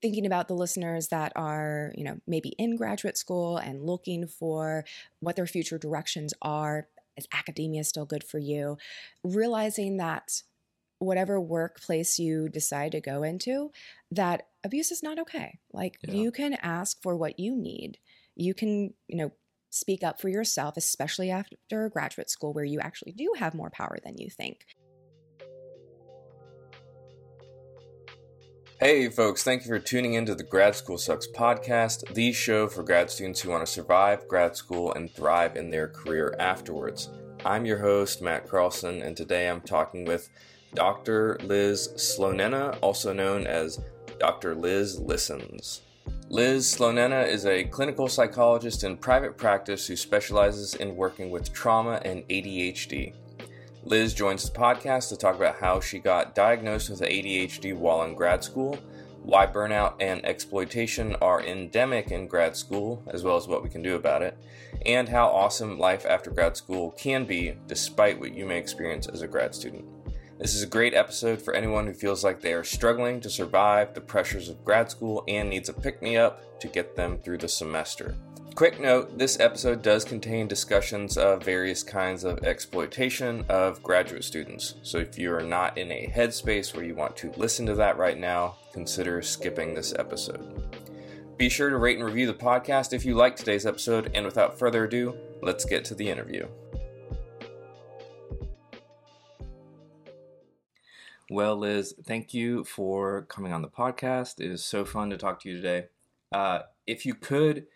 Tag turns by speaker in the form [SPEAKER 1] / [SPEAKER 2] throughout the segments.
[SPEAKER 1] thinking about the listeners that are, you know, maybe in graduate school and looking for what their future directions are. Is academia still good for you? Realizing that whatever workplace you decide to go into, that abuse is not okay. Like
[SPEAKER 2] Yeah.
[SPEAKER 1] you can ask for what you need. You can, you know, speak up for yourself, especially after graduate school where you actually do have more power than you think.
[SPEAKER 2] Hey, folks, thank you for tuning into the Grad School Sucks podcast, the show for grad students who want to survive grad school and thrive in their career afterwards. I'm your host, Matt Carlson, and today I'm talking with Dr. Liz Slonena, also known as Dr. Liz Listens. Liz Slonena is a clinical psychologist in private practice who specializes in working with trauma and ADHD. Liz joins the podcast to talk about how she got diagnosed with ADHD while in grad school, why burnout and exploitation are endemic in grad school, as well as what we can do about it, and how awesome life after grad school can be despite what you may experience as a grad student. This is a great episode for anyone who feels like they are struggling to survive the pressures of grad school and needs a pick me up to get them through the semester. Quick note this episode does contain discussions of various kinds of exploitation of graduate students. So if you are not in a headspace where you want to listen to that right now, consider skipping this episode. Be sure to rate and review the podcast if you like today's episode, and without further ado, let's get to the interview. Well, Liz, thank you for coming on the podcast. It is so fun to talk to you today. Uh, if you could,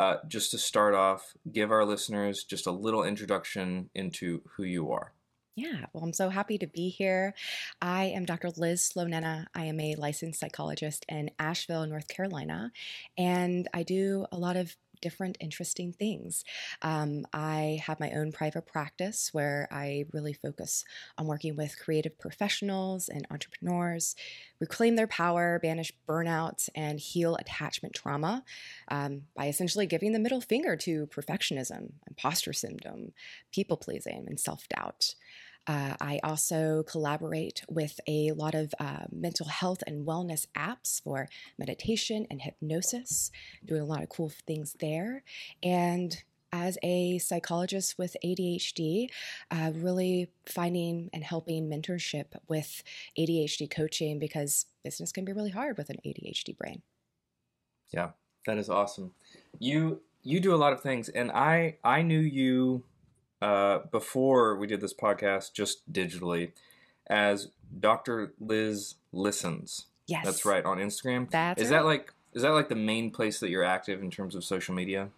[SPEAKER 2] uh, just to start off, give our listeners just a little introduction into who you are.
[SPEAKER 1] Yeah, well, I'm so happy to be here. I am Dr. Liz Slonena. I am a licensed psychologist in Asheville, North Carolina, and I do a lot of different interesting things. Um, I have my own private practice where I really focus on working with creative professionals and entrepreneurs, reclaim their power, banish burnout, and heal attachment trauma um, by essentially giving the middle finger to perfectionism, imposter syndrome, people pleasing, and self doubt. Uh, I also collaborate with a lot of uh, mental health and wellness apps for meditation and hypnosis, doing a lot of cool things there. And as a psychologist with ADHD, uh, really finding and helping mentorship with ADHD coaching because business can be really hard with an ADHD brain.
[SPEAKER 2] Yeah, that is awesome. You you do a lot of things, and I I knew you uh, before we did this podcast just digitally as Dr. Liz Listens.
[SPEAKER 1] Yes,
[SPEAKER 2] That's right on Instagram.
[SPEAKER 1] That's
[SPEAKER 2] is
[SPEAKER 1] right.
[SPEAKER 2] that like is that like the main place that you're active in terms of social media?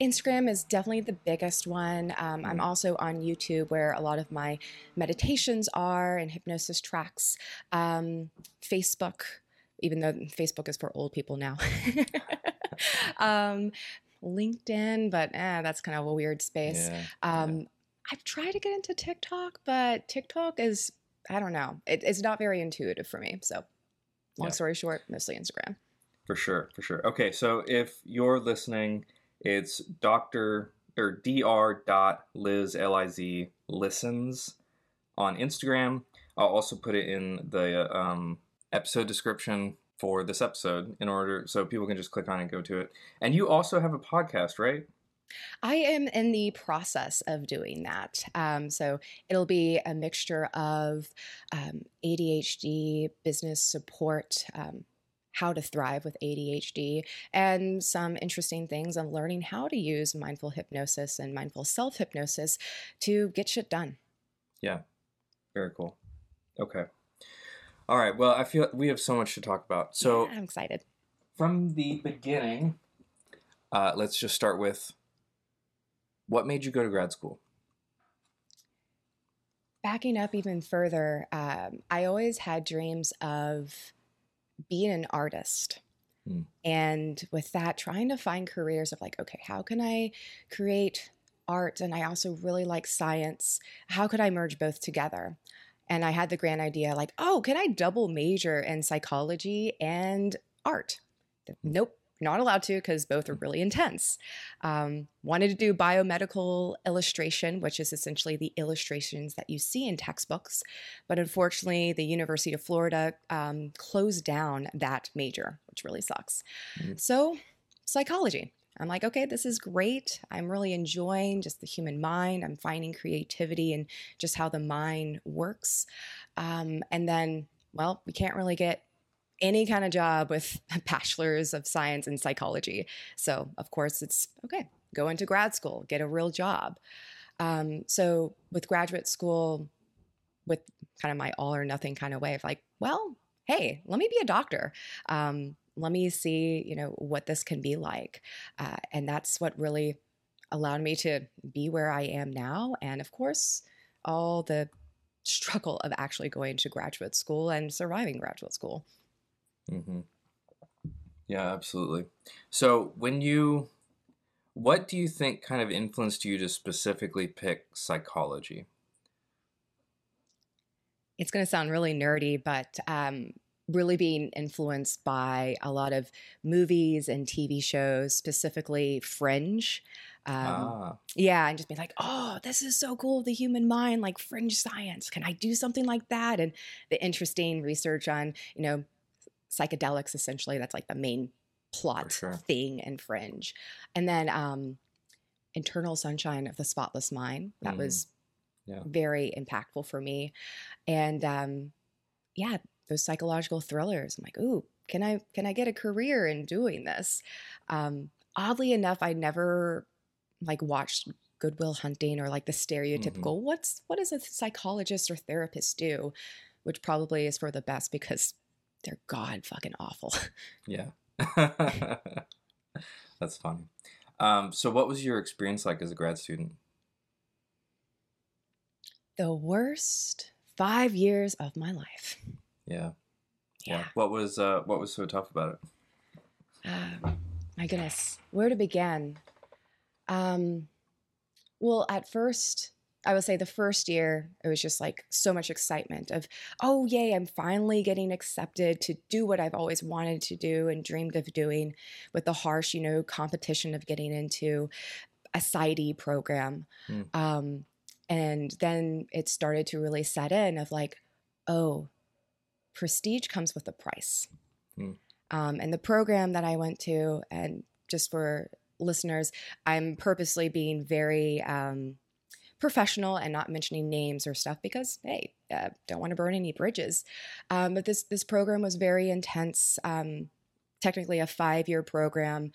[SPEAKER 1] Instagram is definitely the biggest one. Um, I'm also on YouTube where a lot of my meditations are and hypnosis tracks. Um, Facebook, even though Facebook is for old people now. um, LinkedIn, but eh, that's kind of a weird space.
[SPEAKER 2] Yeah.
[SPEAKER 1] Um, I've tried to get into TikTok, but TikTok is, I don't know, it, it's not very intuitive for me. So, long
[SPEAKER 2] Yeah.
[SPEAKER 1] story short, mostly Instagram.
[SPEAKER 2] For sure, for sure. Okay, so if you're listening, it's Dr. or Dr. dot Liz L I Z listens on Instagram. I'll also put it in the um, episode description for this episode in order so people can just click on it and go to it. And you also have a podcast, right?
[SPEAKER 1] I am in the process of doing that. Um, so it'll be a mixture of um, ADHD, business support, um, how to thrive with ADHD, and some interesting things on learning how to use mindful hypnosis and mindful self hypnosis to get shit done.
[SPEAKER 2] Yeah. Very cool. Okay. All right. Well, I feel we have so much to talk about. So
[SPEAKER 1] Yeah, I'm excited.
[SPEAKER 2] from the beginning, uh, let's just start with what made you go to grad school?
[SPEAKER 1] Backing up even further, um, I always had dreams of being an artist.
[SPEAKER 2] Hmm.
[SPEAKER 1] And with that, trying to find careers of like, okay, how can I create art? And I also really like science. How could I merge both together? And I had the grand idea like, oh, can I double major in psychology and art? Nope, not allowed to because both are really intense. Um, wanted to do biomedical illustration, which is essentially the illustrations that you see in textbooks. But unfortunately, the University of Florida um, closed down that major, which really sucks. Mm-hmm. So, psychology. I'm like, okay, this is great. I'm really enjoying just the human mind. I'm finding creativity and just how the mind works. Um, and then, well, we can't really get any kind of job with a bachelor's of science in psychology. So, of course, it's okay, go into grad school, get a real job. Um, so, with graduate school, with kind of my all or nothing kind of way of like, well, hey, let me be a doctor. Um, let me see, you know, what this can be like. Uh, and that's what really allowed me to be where I am now. And of course, all the struggle of actually going to graduate school and surviving graduate school.
[SPEAKER 2] Mm-hmm. Yeah, absolutely. So, when you, what do you think kind of influenced you to specifically pick psychology?
[SPEAKER 1] It's going to sound really nerdy, but um, really being influenced by a lot of movies and TV shows, specifically Fringe. Um, ah. Yeah, and just be like, oh, this is so cool, the human mind, like fringe science. Can I do something like that? And the interesting research on, you know, psychedelics essentially that's like the main plot sure. thing and fringe and then um Eternal Sunshine of the Spotless Mind that mm. was yeah. very impactful for me and um yeah those psychological thrillers i'm like ooh can i can i get a career in doing this um oddly enough i never like watched Good Will Hunting or like the stereotypical mm-hmm. what's what does a psychologist or therapist do which probably is for the best because they're god fucking awful.
[SPEAKER 2] yeah. That's funny. Um, so what was your experience like as a grad student?
[SPEAKER 1] The worst five years of my life.
[SPEAKER 2] Yeah. Yeah. yeah. What was uh, what was so tough about
[SPEAKER 1] it? Uh, my goodness, where to begin? Um, well, at first, I would say the first year, it was just like so much excitement of, oh, yay, I'm finally getting accepted to do what I've always wanted to do and dreamed of doing with the harsh, you know, competition of getting into a PsyD program. Mm. Um, and then it started to really set in of like, oh, prestige comes with a price. Mm. Um, and the program that I went to, and just for listeners, I'm purposely being very, um, professional and not mentioning names or stuff because hey, uh, don't want to burn any bridges. Um, but this this program was very intense. Um, technically a five year program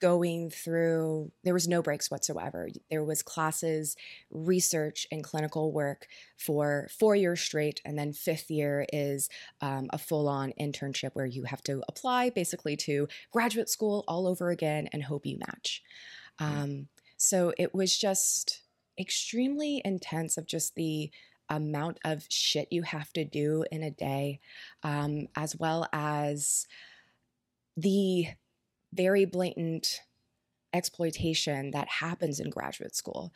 [SPEAKER 1] going through there was no breaks whatsoever there was classes research and clinical work for four years straight and then fifth year is um, a full-on internship where you have to apply basically to graduate school all over again and hope you match hmm. um, so it was just extremely intense of just the amount of shit you have to do in a day, um, as well as the very blatant exploitation that happens in graduate school,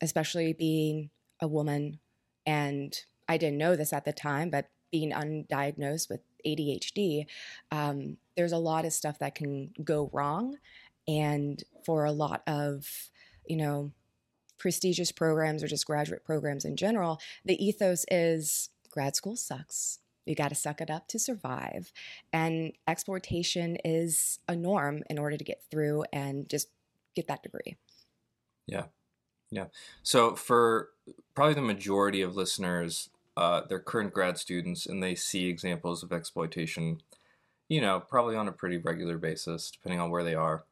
[SPEAKER 1] especially being a woman. And I didn't know this at the time, but being undiagnosed with ADHD, um, there's a lot of stuff that can go wrong. And for a lot of, you know, prestigious programs or just graduate programs in general, the ethos is grad school sucks. You got to suck it up to survive. And exploitation is a norm in order to get through and just get that degree.
[SPEAKER 2] Yeah. Yeah. So, for probably the majority of listeners, uh, they're current grad students and they see examples of exploitation, you know, probably on a pretty regular basis, depending on where they are.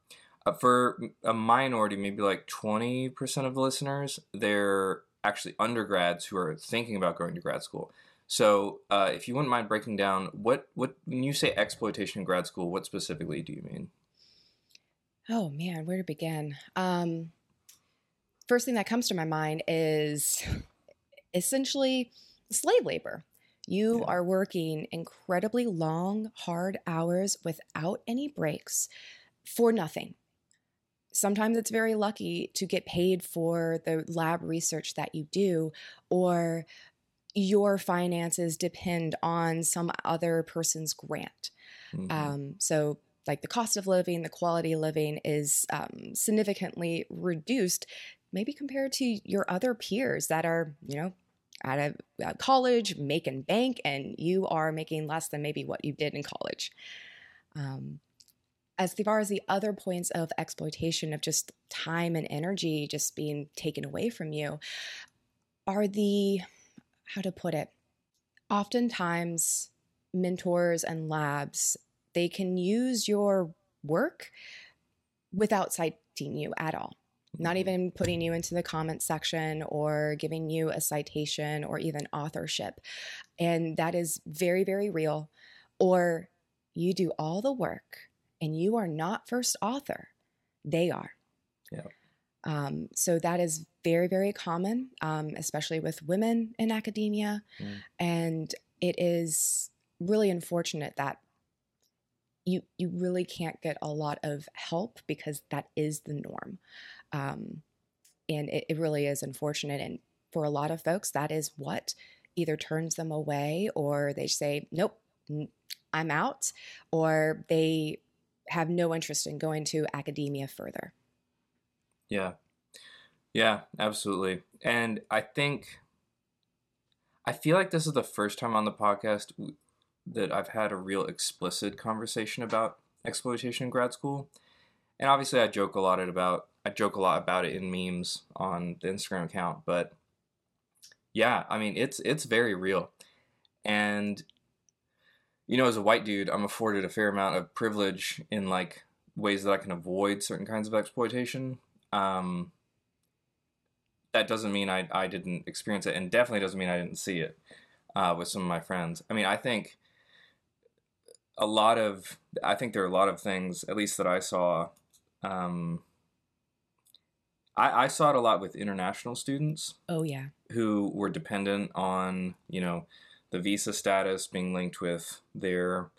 [SPEAKER 2] Uh, for a minority, maybe like 20% of the listeners, they're actually undergrads who are thinking about going to grad school. So, uh, if you wouldn't mind breaking down what what when you say exploitation in grad school, what specifically do you mean?
[SPEAKER 1] Oh man, where to begin? Um, first thing that comes to my mind is essentially slave labor. You yeah. are working incredibly long, hard hours without any breaks for nothing sometimes it's very lucky to get paid for the lab research that you do or your finances depend on some other person's grant mm-hmm. um, so like the cost of living, the quality of living is um, significantly reduced, maybe compared to your other peers that are, you know, out of uh, college, making bank, and you are making less than maybe what you did in college. Um, as far as the other points of exploitation of just time and energy just being taken away from you, are the, how to put it, oftentimes mentors and labs, they can use your work without citing you at all not
[SPEAKER 2] Mhm.
[SPEAKER 1] even putting you into the comment section or giving you a citation or even authorship. And that is very, very real. Or you do all the work and you are not first author, they are.
[SPEAKER 2] Yeah.
[SPEAKER 1] Um, so that is very, very common, um, especially with women in academia.
[SPEAKER 2] Mm.
[SPEAKER 1] And it is really unfortunate that you you really can't get a lot of help because that is the norm um, and it, it really is unfortunate and for a lot of folks that is what either turns them away or they say nope i'm out or they have no interest in going to academia further
[SPEAKER 2] Yeah. Yeah, absolutely. And I think I feel like this is the first time on the podcast that I've had a real explicit conversation about exploitation in grad school. And obviously I joke a lot about I joke a lot about it in memes on the Instagram account, but yeah, I mean it's it's very real. And you know, as a white dude, I'm afforded a fair amount of privilege in like ways that I can avoid certain kinds of exploitation. Um, that doesn't mean I, I didn't experience it, and definitely doesn't mean I didn't see it uh, with some of my friends. I mean, I think a lot of I think there are a lot of things, at least that I saw. Um, I, I saw it a lot with international students
[SPEAKER 1] oh yeah
[SPEAKER 2] who were dependent on you know the visa status being linked with their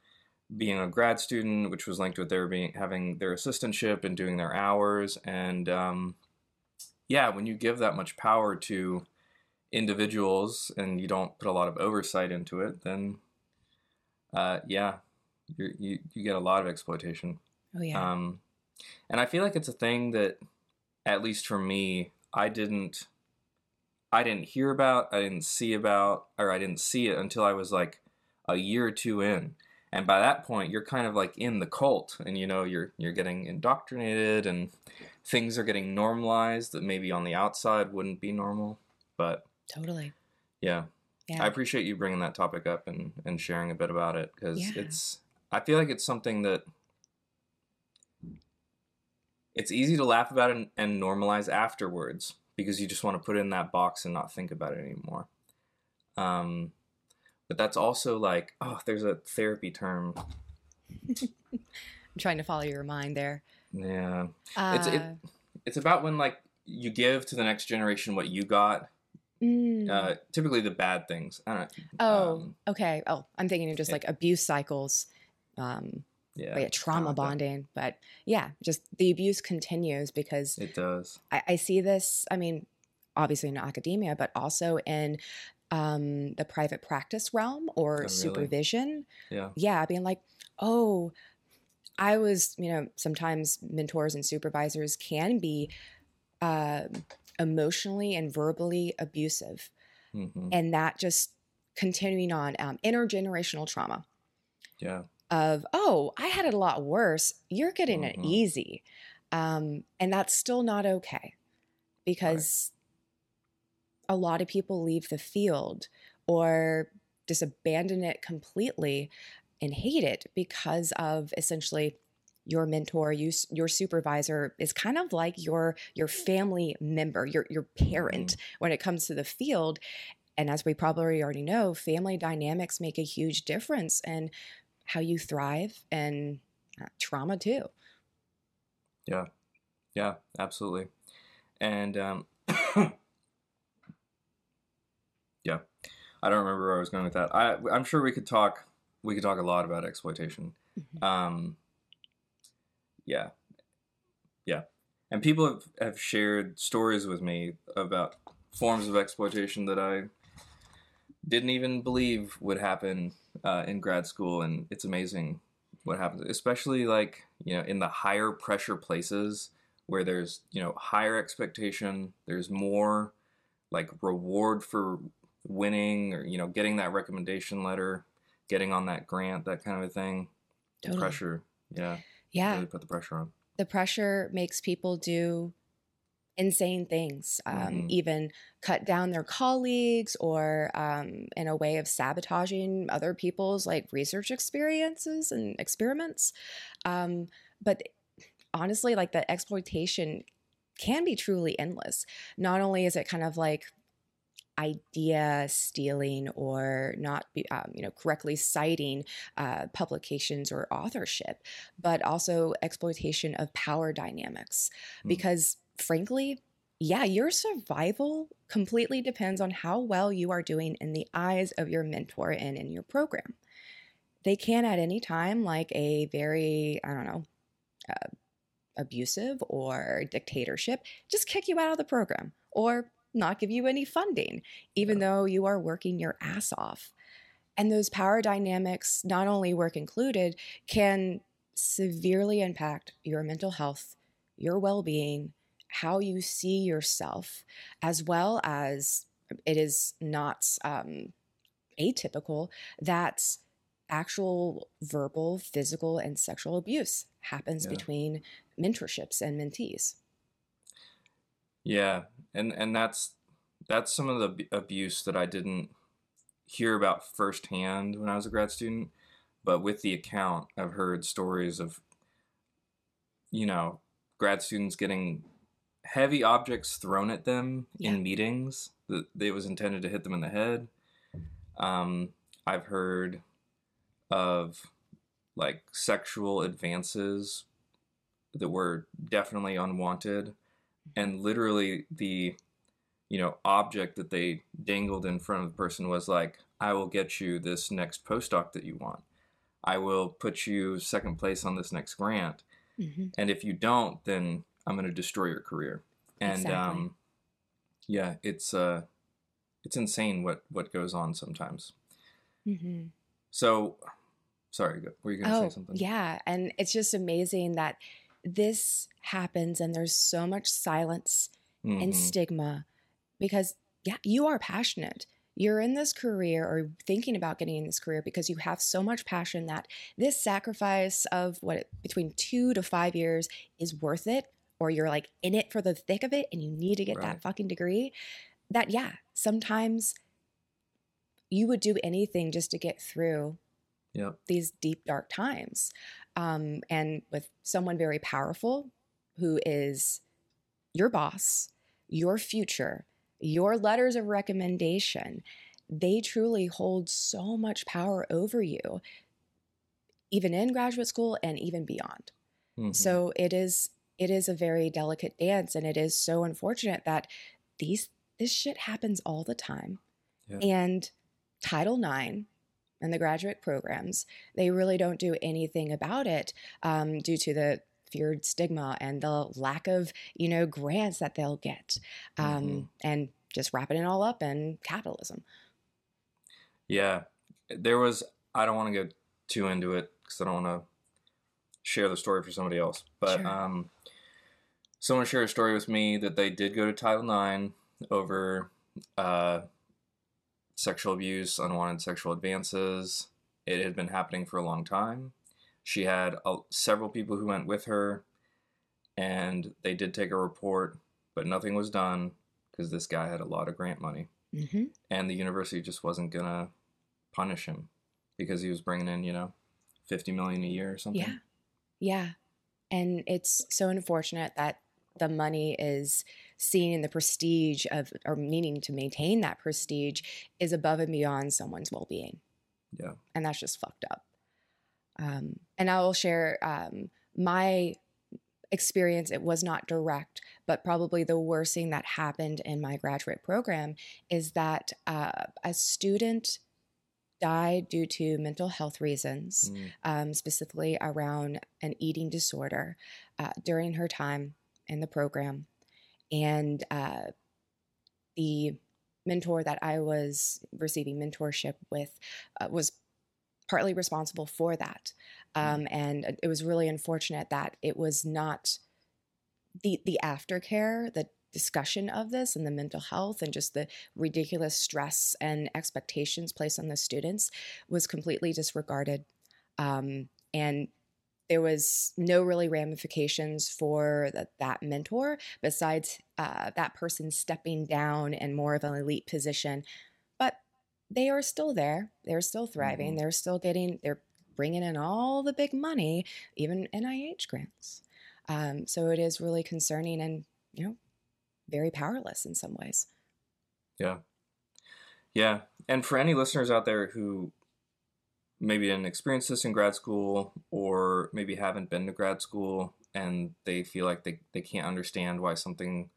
[SPEAKER 2] being a grad student, which was linked with their being having their assistantship and doing their hours. And um, yeah, when you give that much power to individuals and you don't put a lot of oversight into it, then uh, yeah, you're, you you get a lot of exploitation.
[SPEAKER 1] oh yeah
[SPEAKER 2] Um, and I feel like it's a thing that, at least for me, I didn't, I didn't hear about, I didn't see about, or I didn't see it until I was like a year or two in. And by that point, you're kind of like in the cult, and you know you're you're getting indoctrinated, and things are getting normalized that maybe on the outside wouldn't be normal. But
[SPEAKER 1] totally
[SPEAKER 2] yeah,
[SPEAKER 1] yeah
[SPEAKER 2] I appreciate you bringing that topic up and, and sharing a bit about it because
[SPEAKER 1] Yeah.
[SPEAKER 2] it's I feel like it's something that it's easy to laugh about and, and normalize afterwards because you just want to put it in that box and not think about it anymore. Um, but that's also like oh, there's a therapy term.
[SPEAKER 1] i'm trying to follow your mind there
[SPEAKER 2] Yeah,
[SPEAKER 1] uh,
[SPEAKER 2] It's- it- it's about when like you give to the next generation what you got.
[SPEAKER 1] mm.
[SPEAKER 2] Uh, typically the bad things. I don't.
[SPEAKER 1] oh
[SPEAKER 2] um,
[SPEAKER 1] okay oh i'm thinking of just like abuse cycles um
[SPEAKER 2] yeah,
[SPEAKER 1] like trauma
[SPEAKER 2] like
[SPEAKER 1] bonding but yeah just the abuse continues because
[SPEAKER 2] It does.
[SPEAKER 1] I, I see this, I mean, obviously in academia, but also in um, the private practice realm or
[SPEAKER 2] really?
[SPEAKER 1] supervision.
[SPEAKER 2] Yeah.
[SPEAKER 1] Yeah, being like, oh, I was, you know, sometimes mentors and supervisors can be uh, emotionally and verbally abusive.
[SPEAKER 2] hmm
[SPEAKER 1] And that just continuing on um, intergenerational trauma
[SPEAKER 2] Yeah.
[SPEAKER 1] Of oh i had it a lot worse. You're getting it
[SPEAKER 2] Mhm.
[SPEAKER 1] easy. Um, and that's still not okay because a lot of people leave the field or just abandon it completely and hate it because of essentially your mentor you, your supervisor is kind of like your your family member your your parent when it comes to the field. And as we probably already know family dynamics make a huge difference. In how you thrive and uh, trauma too
[SPEAKER 2] Yeah. Yeah, absolutely. And um yeah. I don't remember where I was going with that. I I'm sure we could talk we could talk a lot about exploitation.
[SPEAKER 1] Mhm.
[SPEAKER 2] Um yeah. Yeah. And people have, have shared stories with me about forms of exploitation that I didn't even believe would happen uh, in grad school, and it's amazing what happens, especially like you know in the higher pressure places where there's you know higher expectation, there's more like reward for winning or you know getting that recommendation letter, getting on that grant, that kind of a thing.
[SPEAKER 1] Totally.
[SPEAKER 2] Pressure, yeah,
[SPEAKER 1] Yeah.
[SPEAKER 2] really put the pressure on.
[SPEAKER 1] the pressure makes people do insane things, um,
[SPEAKER 2] Mhm.
[SPEAKER 1] even cut down their colleagues or um, in a way of sabotaging other people's like research experiences and experiments. Um, but honestly, like the exploitation can be truly endless. Not only is it kind of like idea stealing or not be, um, you know correctly citing uh, publications or authorship but also exploitation of power dynamics
[SPEAKER 2] Mm.
[SPEAKER 1] because frankly yeah your survival completely depends on how well you are doing in the eyes of your mentor and in your program. They can at any time like a very i don't know uh, abusive or dictatorship just kick you out of the program or not give you any funding even though you are working your ass off. And those power dynamics not only work included can severely impact your mental health your well-being how you see yourself as well as it is not um, atypical that actual verbal physical and sexual abuse happens
[SPEAKER 2] Yeah.
[SPEAKER 1] between mentorships and mentees
[SPEAKER 2] Yeah, and and that's that's some of the ab- abuse that I didn't hear about firsthand when I was a grad student, but with the account, I've heard stories of you know grad students getting heavy objects thrown at them
[SPEAKER 1] Yeah.
[SPEAKER 2] in meetings. That it was intended to hit them in the head. Um, I've heard of like sexual advances that were definitely unwanted. And literally the you know object that they dangled in front of the person was like i will get you this next postdoc that you want. I will put you second place on this next grant.
[SPEAKER 1] Hmm
[SPEAKER 2] and if you don't then i'm going to destroy your career and
[SPEAKER 1] Exactly.
[SPEAKER 2] um yeah it's uh it's insane what what goes on sometimes
[SPEAKER 1] hmm
[SPEAKER 2] so sorry were you going to
[SPEAKER 1] Oh,
[SPEAKER 2] say something
[SPEAKER 1] yeah. And it's just amazing that this happens and there's so much silence and
[SPEAKER 2] Mhm.
[SPEAKER 1] stigma because, yeah, you are passionate. You're in this career or thinking about getting in this career because you have so much passion that this sacrifice of what between two to five years is worth it, or you're like in it for the thick of it and you need to get
[SPEAKER 2] Right.
[SPEAKER 1] that fucking degree. That, yeah, sometimes you would do anything just to get through
[SPEAKER 2] yep
[SPEAKER 1] these deep dark times um, and with someone very powerful who is your boss your future your letters of recommendation they truly hold so much power over you even in graduate school and even beyond
[SPEAKER 2] Mhm.
[SPEAKER 1] so it is it is a very delicate dance and it is so unfortunate that these this shit happens all the time
[SPEAKER 2] Yeah.
[SPEAKER 1] and title ix and the graduate programs they really don't do anything about it um, due to the feared stigma and the lack of you know grants that they'll get um,
[SPEAKER 2] Mhm.
[SPEAKER 1] and just wrapping it all up in capitalism
[SPEAKER 2] Yeah, there was. I don't want to get too into it because I don't want to share the story for somebody else. But
[SPEAKER 1] Sure.
[SPEAKER 2] um, someone shared a story with me that they did go to Title IX over uh, sexual abuse, unwanted sexual advances. It had been happening for a long time. She had uh, several people who went with her, and they did take a report, but nothing was done because this guy had a lot of grant money.
[SPEAKER 1] Hmm
[SPEAKER 2] and the university just wasn't gonna punish him because he was bringing in you know 50 million a year or something.
[SPEAKER 1] Yeah. Yeah. And it's so unfortunate that the money is seen in the prestige of or meaning to maintain that prestige is above and beyond someone's well-being
[SPEAKER 2] yeah
[SPEAKER 1] and that's just fucked up. Um, and I will share um, my experience. It was not direct, but probably the worst thing that happened in my graduate program is that uh, a student died due to mental health reasons,
[SPEAKER 2] Mm,
[SPEAKER 1] um, specifically around an eating disorder uh, during her time in the program. And uh, the mentor that I was receiving mentorship with uh, was partly responsible for that. Um, and it was really unfortunate that it was not the the aftercare, the discussion of this and the mental health and just the ridiculous stress and expectations placed on the students was completely disregarded. Um, and there was no really ramifications for that, that mentor besides uh, that person stepping down in more of an elite position but they are still there they're still thriving mm-hmm. they're still getting they're bringing in all the big money even nih grants. Um, so it is really concerning and you know very powerless in some ways.
[SPEAKER 2] Yeah. Yeah and for any listeners out there who maybe didn't experience this in grad school or maybe haven't been to grad school and they feel like they, they can't understand why something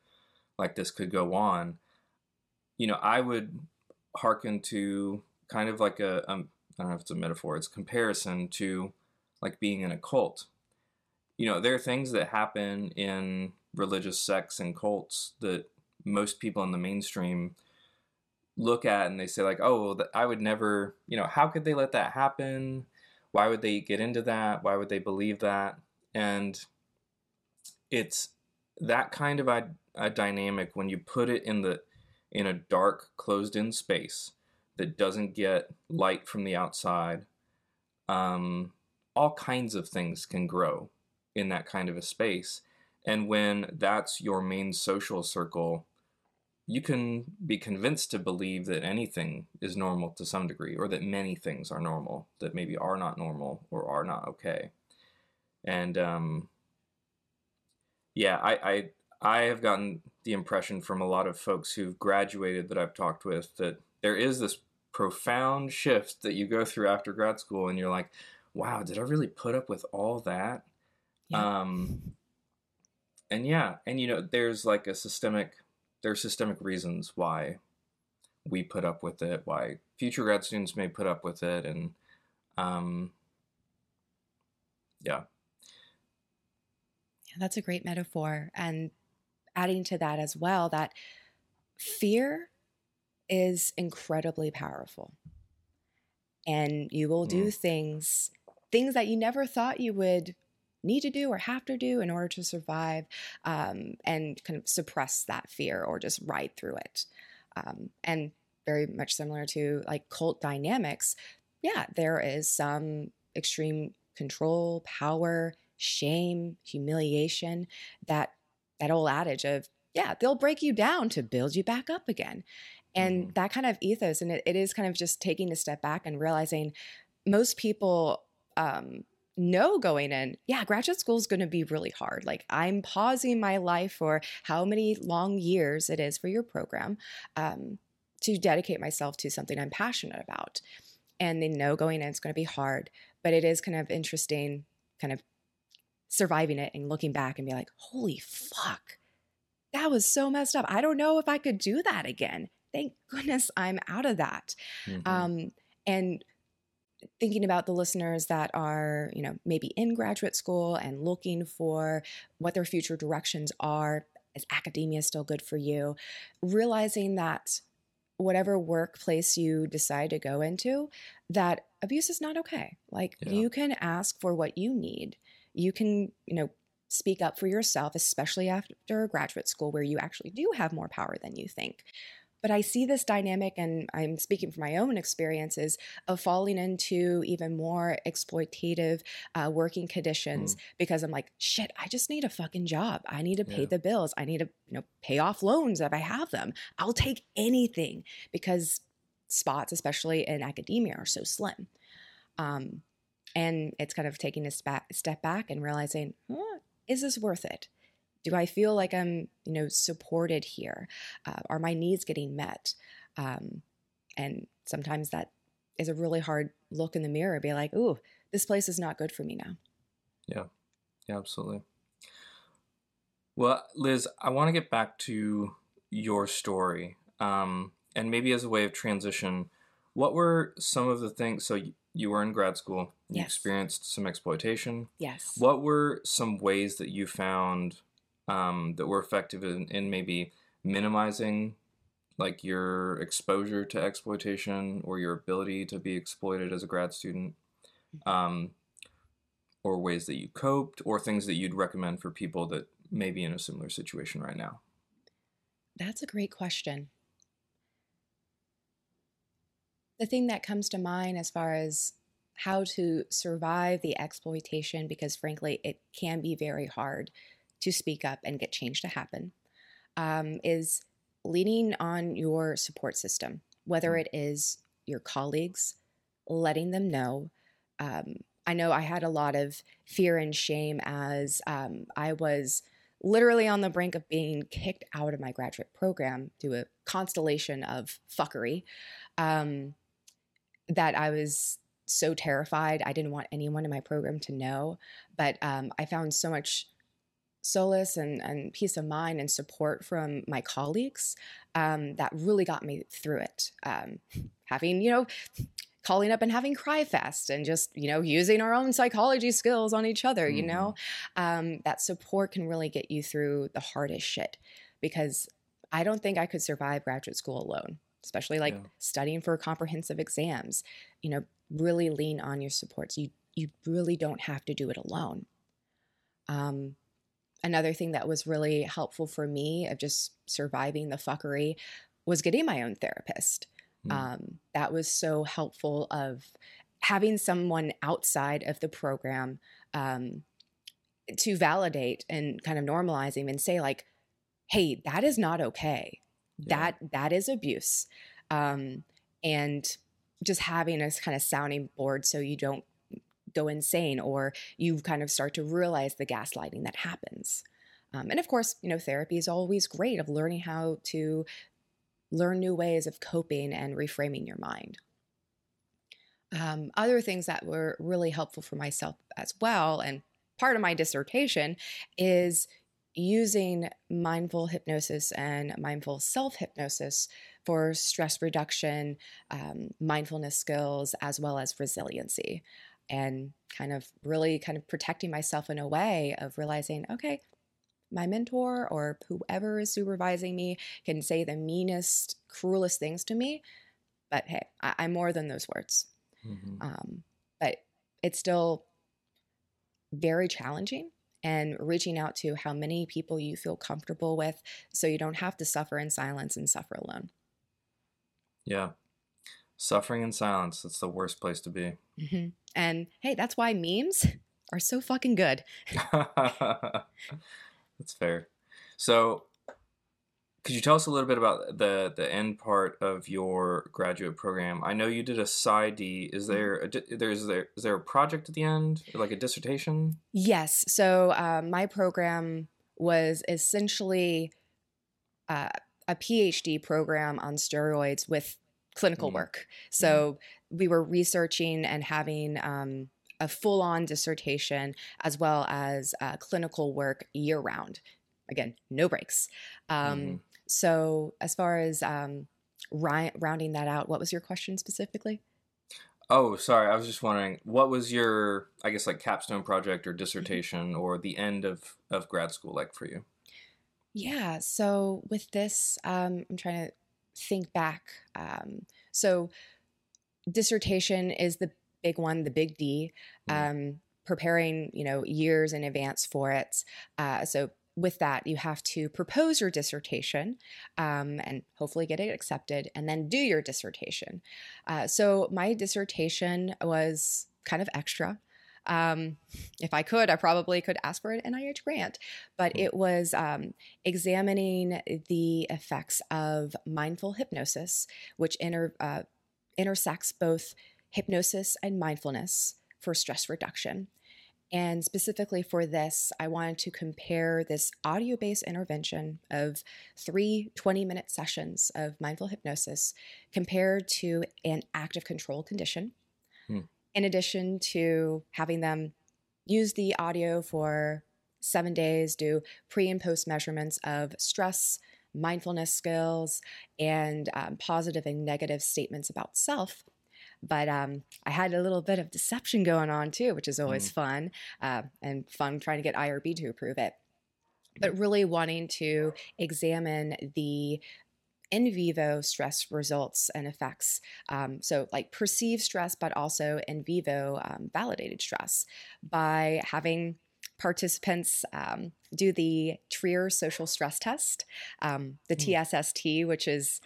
[SPEAKER 2] like this could go on. You know i would hearken to kind of like a um, don't know if it's a metaphor it's a comparison to like being in a cult. You know there are things that happen in religious sects and cults that most people in the mainstream look at and they say like, oh, I would never, you know, how could they let that happen? Why would they get into that? Why would they believe that? And it's that kind of a, a dynamic when you put it in the in a dark, closed-in space that doesn't get light from the outside. Um, all kinds of things can grow in that kind of a space. And when that's your main social circle, you can be convinced to believe that anything is normal to some degree, or that many things are normal that maybe are not normal or are not okay. And um, yeah, I, I I have gotten the impression from a lot of folks who've graduated that I've talked with that there is this profound shift that you go through after grad school, and you're like, "Wow, did I really put up with all that?" Yeah. Um, and yeah, and you know, there's like a systemic there are systemic reasons why we put up with it, why future grad students may put up with it, and um, yeah.
[SPEAKER 1] Yeah, that's a great metaphor. And adding to that as well, that fear is incredibly powerful. And you will do mm. things, things that you never thought you would need to do or have to do in order to survive um, and kind of suppress that fear or just ride through it. Um, and very much similar to like cult dynamics, yeah, there is some extreme control, power, shame, humiliation, that that old adage of, yeah, they'll break you down to build you back up again. And mm-hmm. that kind of ethos, and it, it is kind of just taking a step back and realizing most people um, know going in, yeah, graduate school is going to be really hard. Like I'm pausing my life for how many long years it is for your program um, to dedicate myself to something I'm passionate about. And they know going in it's going to be hard, but it is kind of interesting, kind of surviving it and looking back and be like, holy fuck, that was so messed up. I don't know if I could do that again. Thank goodness I'm out of that. Mm-hmm. Um, and thinking about the listeners that are, you know, maybe in graduate school and looking for what their future directions are. Is academia still good for you? Realizing that whatever workplace you decide to go into, that abuse is not okay. Like yeah. you can ask for what you need. You can, you know, speak up for yourself, especially after graduate school where you actually do have more power than you think. But I see this dynamic, and I'm speaking from my own experiences of falling into even more exploitative uh, working conditions mm. because I'm like, shit, I just need a fucking job. I need to pay yeah. the bills. I need to, you know, pay off loans if I have them. I'll take anything because spots, especially in academia, are so slim. Um, and it's kind of taking a step back and realizing, is this worth it? Do I feel like I'm, you know, supported here? Uh, are my needs getting met? Um, and sometimes that is a really hard look in the mirror. Be like, ooh, this place is not good for me now.
[SPEAKER 2] Yeah, yeah, absolutely. Well, Liz, I want to get back to your story, um, and maybe as a way of transition, what were some of the things? So you were in grad school, you yes. experienced some exploitation.
[SPEAKER 1] Yes.
[SPEAKER 2] What were some ways that you found um, that were effective in, in maybe minimizing like your exposure to exploitation or your ability to be exploited as a grad student? um, or ways that you coped, or things that you'd recommend for people that may be in a similar situation right now?
[SPEAKER 1] That's a great question. The thing that comes to mind as far as how to survive the exploitation, because frankly, it can be very hard to speak up and get change to happen, um, is leaning on your support system, whether mm. it is your colleagues, letting them know. Um, I know I had a lot of fear and shame as um, I was literally on the brink of being kicked out of my graduate program due a constellation of fuckery um, that I was so terrified. I didn't want anyone in my program to know. But um, I found so much solace and, and peace of mind and support from my colleagues um, that really got me through it. Um, having, you know, calling up and having cry fest and just you know using our own psychology skills on each other mm-hmm. you know um, that support can really get you through the hardest shit because i don't think i could survive graduate school alone especially like yeah. studying for comprehensive exams you know really lean on your supports. You you really don't have to do it alone. Um, another thing that was really helpful for me of just surviving the fuckery was getting my own therapist. Mm. Um, that was so helpful of having someone outside of the program um, to validate and kind of normalize him and say like, "Hey, that is not okay. Yeah. That that is abuse." Um, and just having a kind of sounding board so you don't go insane or you kind of start to realize the gaslighting that happens. Um, and of course, you know, therapy is always great of learning how to learn new ways of coping and reframing your mind. Um, other things that were really helpful for myself as well, and part of my dissertation is using mindful hypnosis and mindful self hypnosis for stress reduction, um, mindfulness skills, as well as resiliency. And kind of really kind of protecting myself in a way of realizing, okay, my mentor or whoever is supervising me can say the meanest, cruelest things to me, but hey, I- am more than those words. Mm-hmm. Um, but it's still very challenging and reaching out to how many people you feel comfortable with so you don't have to suffer in silence and suffer alone.
[SPEAKER 2] Yeah. Suffering in silence. That's the worst place to be.
[SPEAKER 1] Mm-hmm. And hey, that's why memes are so fucking good.
[SPEAKER 2] that's fair. So, could you tell us a little bit about the the end part of your graduate program? I know you did a PsyD. Is mm-hmm. there a, there's there is there a project at the end, like a dissertation?
[SPEAKER 1] Yes. So um, my program was essentially uh, a PhD program on steroids with clinical mm work. So mm we were researching and having um, a full on dissertation as well as uh, clinical work year round. Again, no breaks. Um, mm So, as far as um, ri- rounding that out, what was your question specifically?
[SPEAKER 2] Oh, sorry. I was just wondering, what was your, I guess, like capstone project or mm-hmm. dissertation mm-hmm. or the end of, of grad school like for you?
[SPEAKER 1] Yeah. So with this, um, I'm trying to think back. Um, so dissertation is the big one, the big D. Mm. Um, preparing, you know, years in advance for it. Uh, so with that, you have to propose your dissertation um, and hopefully get it accepted, and then do your dissertation. Uh, so my dissertation was kind of extra. Um, if I could, I probably could ask for an NIH grant, but hmm. it was um, examining the effects of mindful hypnosis, which inter, uh, intersects both hypnosis and mindfulness for stress reduction. And specifically for this, I wanted to compare this audio based intervention of three 20 minute sessions of mindful hypnosis compared to an active control condition in addition to having them use the audio for seven days, do pre and post measurements of stress, mindfulness skills, and um, positive and negative statements about self. But um, I had a little bit of deception going on too, which is always mm. fun uh, and fun trying to get IRB to approve it. But really wanting to examine the in vivo stress results and effects. Um, so, like perceived stress, but also in vivo um, validated stress by having participants um, do the Trier social stress test, um, the. TSST, which is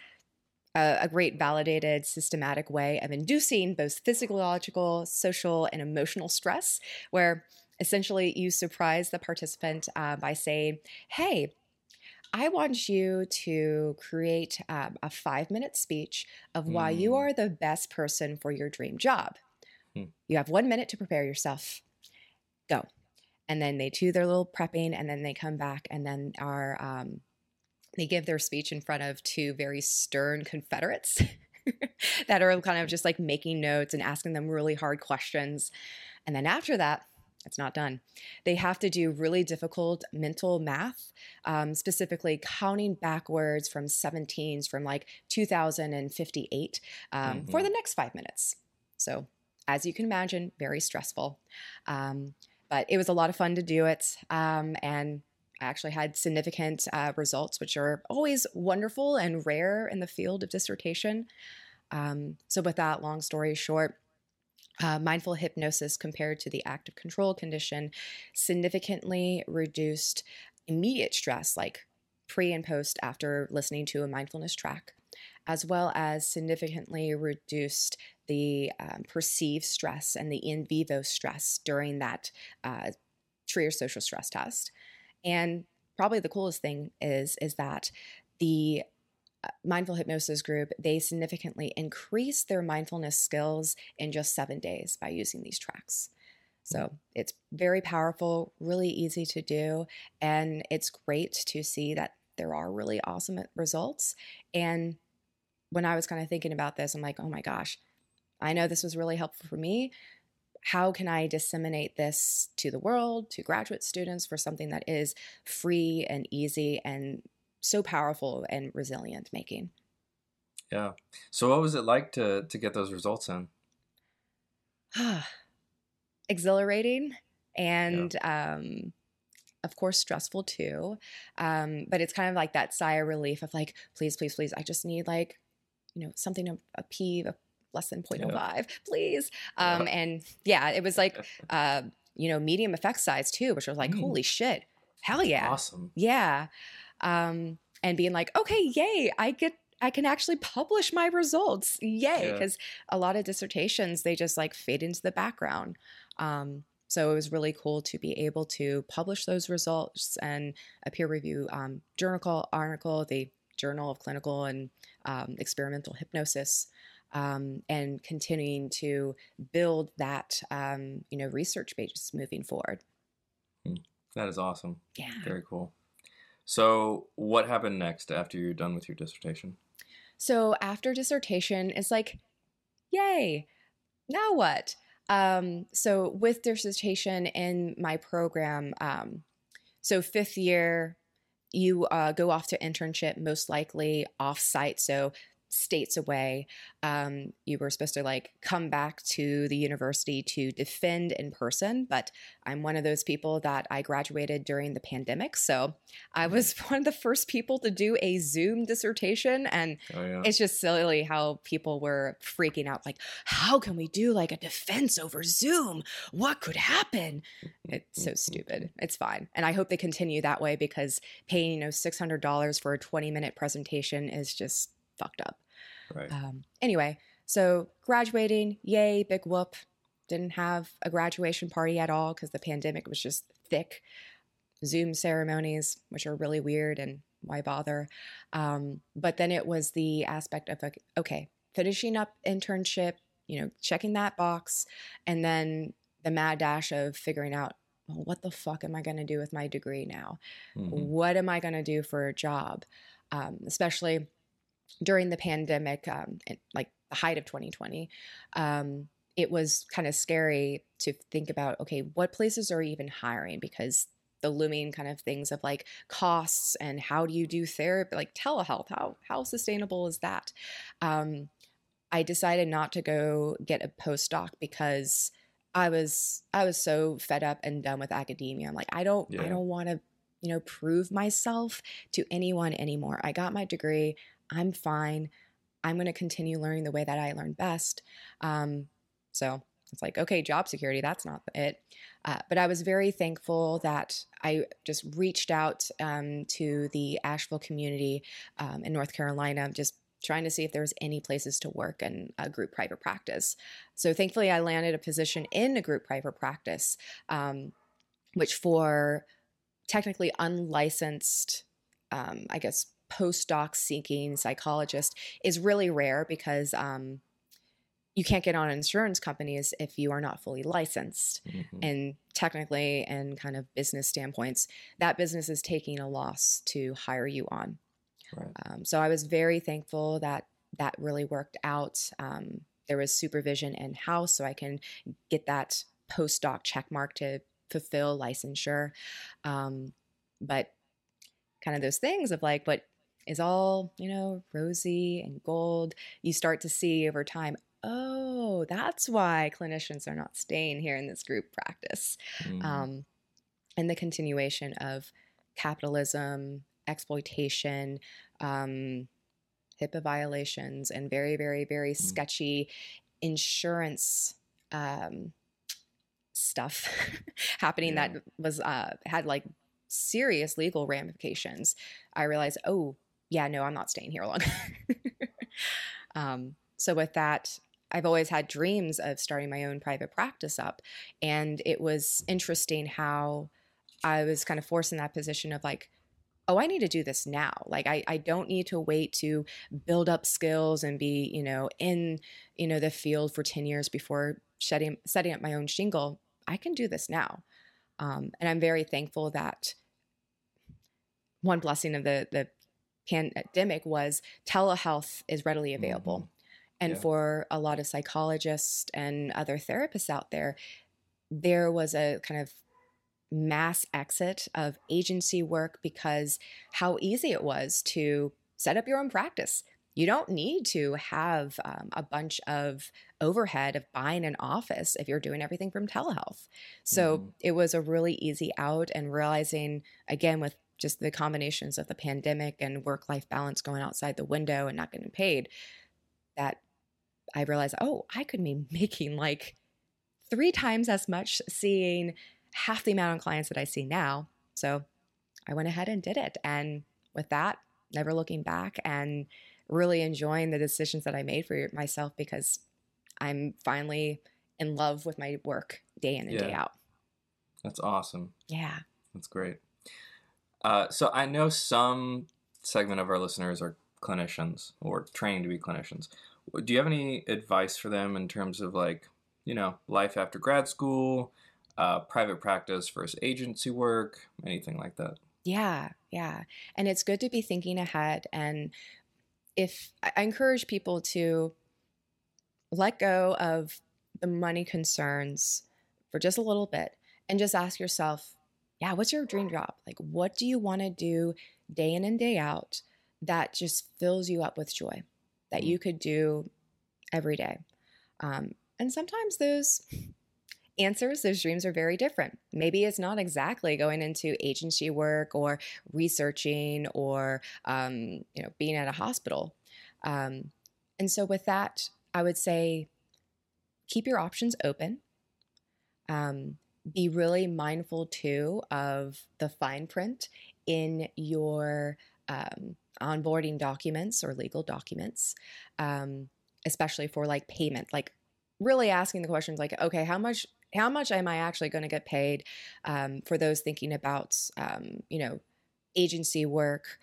[SPEAKER 1] a, a, great validated systematic way of inducing both physiological, social, and emotional stress, where essentially you surprise the participant uh, by saying, Hey, I want you to create um, a five minute speech of why mm. you are the best person for your dream job. Mm. You have one minute to prepare yourself. Go. And then they do their little prepping and then they come back and then are, um, they give their speech in front of two very stern Confederates that are kind of just like making notes and asking them really hard questions. And then after that, it's not done. They have to do really difficult mental math, um, specifically counting backwards from 17s from like 2058 um, mm-hmm. for the next five minutes. So, as you can imagine, very stressful. Um, but it was a lot of fun to do it. Um, and I actually had significant uh, results, which are always wonderful and rare in the field of dissertation. Um, so, with that, long story short, uh, mindful hypnosis compared to the active control condition significantly reduced immediate stress, like pre and post after listening to a mindfulness track, as well as significantly reduced the um, perceived stress and the in vivo stress during that uh, Trier social stress test. And probably the coolest thing is is that the mindful hypnosis group, they significantly increased their mindfulness skills in just seven days by using these tracks. So mm. it's very powerful, really easy to do, and it's great to see that there are really awesome results. And when I was kind of thinking about this, I'm like, oh my gosh, I know this was really helpful for me. How can I disseminate this to the world, to graduate students for something that is free and easy and so powerful and resilient making.
[SPEAKER 2] Yeah. So what was it like to to get those results in?
[SPEAKER 1] Exhilarating and yeah. um of course stressful too. Um but it's kind of like that sigh of relief of like please please please I just need like you know something a a, a p a less than 0.05 yeah. please. Um yeah. and yeah, it was like uh you know medium effect size too, which was like mm. holy shit. Hell yeah.
[SPEAKER 2] Awesome.
[SPEAKER 1] Yeah um, and being like, okay, yay, I get I can actually publish my results. Yay. Because yeah. a lot of dissertations, they just like fade into the background. Um, so it was really cool to be able to publish those results and a peer review um, journal article, the Journal of Clinical and um, Experimental Hypnosis, um, and continuing to build that um, you know research base moving forward.
[SPEAKER 2] Hmm. That is awesome.
[SPEAKER 1] Yeah.
[SPEAKER 2] Very cool. So, what happened next after you're done with your dissertation?
[SPEAKER 1] So, after dissertation, it's like, yay, now what? Um, so, with dissertation in my program, um, so fifth year, you uh, go off to internship most likely off site. So, states away. Um, you were supposed to like come back to the university to defend in person, but I'm one of those people that I graduated during the pandemic. So I mm-hmm. was one of the first people to do a Zoom dissertation. And oh, yeah. it's just silly how people were freaking out like, how can we do like a defense over Zoom? What could happen? It's so stupid. It's fine. And I hope they continue that way because paying, you know, $600 for a 20 minute presentation is just fucked up.
[SPEAKER 2] Right.
[SPEAKER 1] Um, anyway, so graduating, yay, big whoop. Didn't have a graduation party at all because the pandemic was just thick. Zoom ceremonies, which are really weird and why bother? Um, but then it was the aspect of okay, finishing up internship, you know, checking that box, and then the mad dash of figuring out, well, what the fuck am I going to do with my degree now? Mm-hmm. What am I going to do for a job? Um, especially during the pandemic, um, like the height of 2020, um, it was kind of scary to think about okay, what places are even hiring because the looming kind of things of like costs and how do you do therapy, like telehealth, how how sustainable is that? Um, I decided not to go get a postdoc because I was I was so fed up and done with academia. I'm like I don't yeah. I don't want to you know prove myself to anyone anymore. I got my degree. I'm fine. I'm going to continue learning the way that I learn best. Um, so it's like, okay, job security, that's not it. Uh, but I was very thankful that I just reached out um, to the Asheville community um, in North Carolina, just trying to see if there was any places to work in a group private practice. So thankfully, I landed a position in a group private practice, um, which for technically unlicensed, um, I guess, postdoc seeking psychologist is really rare because um, you can't get on insurance companies if you are not fully licensed. Mm-hmm. And technically, and kind of business standpoints, that business is taking a loss to hire you on. Right. Um, so I was very thankful that that really worked out. Um, there was supervision in house, so I can get that postdoc check mark to fulfill licensure. Um, but kind of those things of like what is all you know rosy and gold you start to see over time oh, that's why clinicians are not staying here in this group practice. Mm. Um, and the continuation of capitalism, exploitation, um, HIPAA violations, and very, very, very mm. sketchy insurance um, stuff happening yeah. that was uh, had like serious legal ramifications. I realized, oh, yeah, no, I'm not staying here long. um, so with that, I've always had dreams of starting my own private practice up. And it was interesting how I was kind of forced in that position of like, oh, I need to do this now. Like I, I don't need to wait to build up skills and be, you know, in, you know, the field for 10 years before setting, setting up my own shingle. I can do this now. Um, and I'm very thankful that one blessing of the, the pandemic was telehealth is readily available. Mm-hmm. And yeah. for a lot of psychologists and other therapists out there, there was a kind of mass exit of agency work because how easy it was to set up your own practice. You don't need to have um, a bunch of overhead of buying an office if you're doing everything from telehealth. So mm-hmm. it was a really easy out, and realizing again with just the combinations of the pandemic and work life balance going outside the window and not getting paid, that I realized, oh, I could be making like three times as much seeing half the amount of clients that I see now. So I went ahead and did it. And with that, never looking back and really enjoying the decisions that I made for myself because I'm finally in love with my work day in and yeah. day out.
[SPEAKER 2] That's awesome.
[SPEAKER 1] Yeah.
[SPEAKER 2] That's great. Uh, so I know some segment of our listeners are clinicians or training to be clinicians. Do you have any advice for them in terms of like you know life after grad school uh, private practice versus agency work anything like that?
[SPEAKER 1] Yeah yeah. And it's good to be thinking ahead and if i encourage people to let go of the money concerns for just a little bit and just ask yourself yeah what's your dream job like what do you want to do day in and day out that just fills you up with joy that you could do every day. Um, and sometimes those answers, those dreams are very different. Maybe it's not exactly going into agency work or researching or um, you know being at a hospital. Um, and so with that, I would say keep your options open. Um, be really mindful too of the fine print in your um, onboarding documents or legal documents, um, especially for like payment, like really asking the questions like, okay, how much how much am I actually going to get paid um, for those thinking about, um, you know, agency work,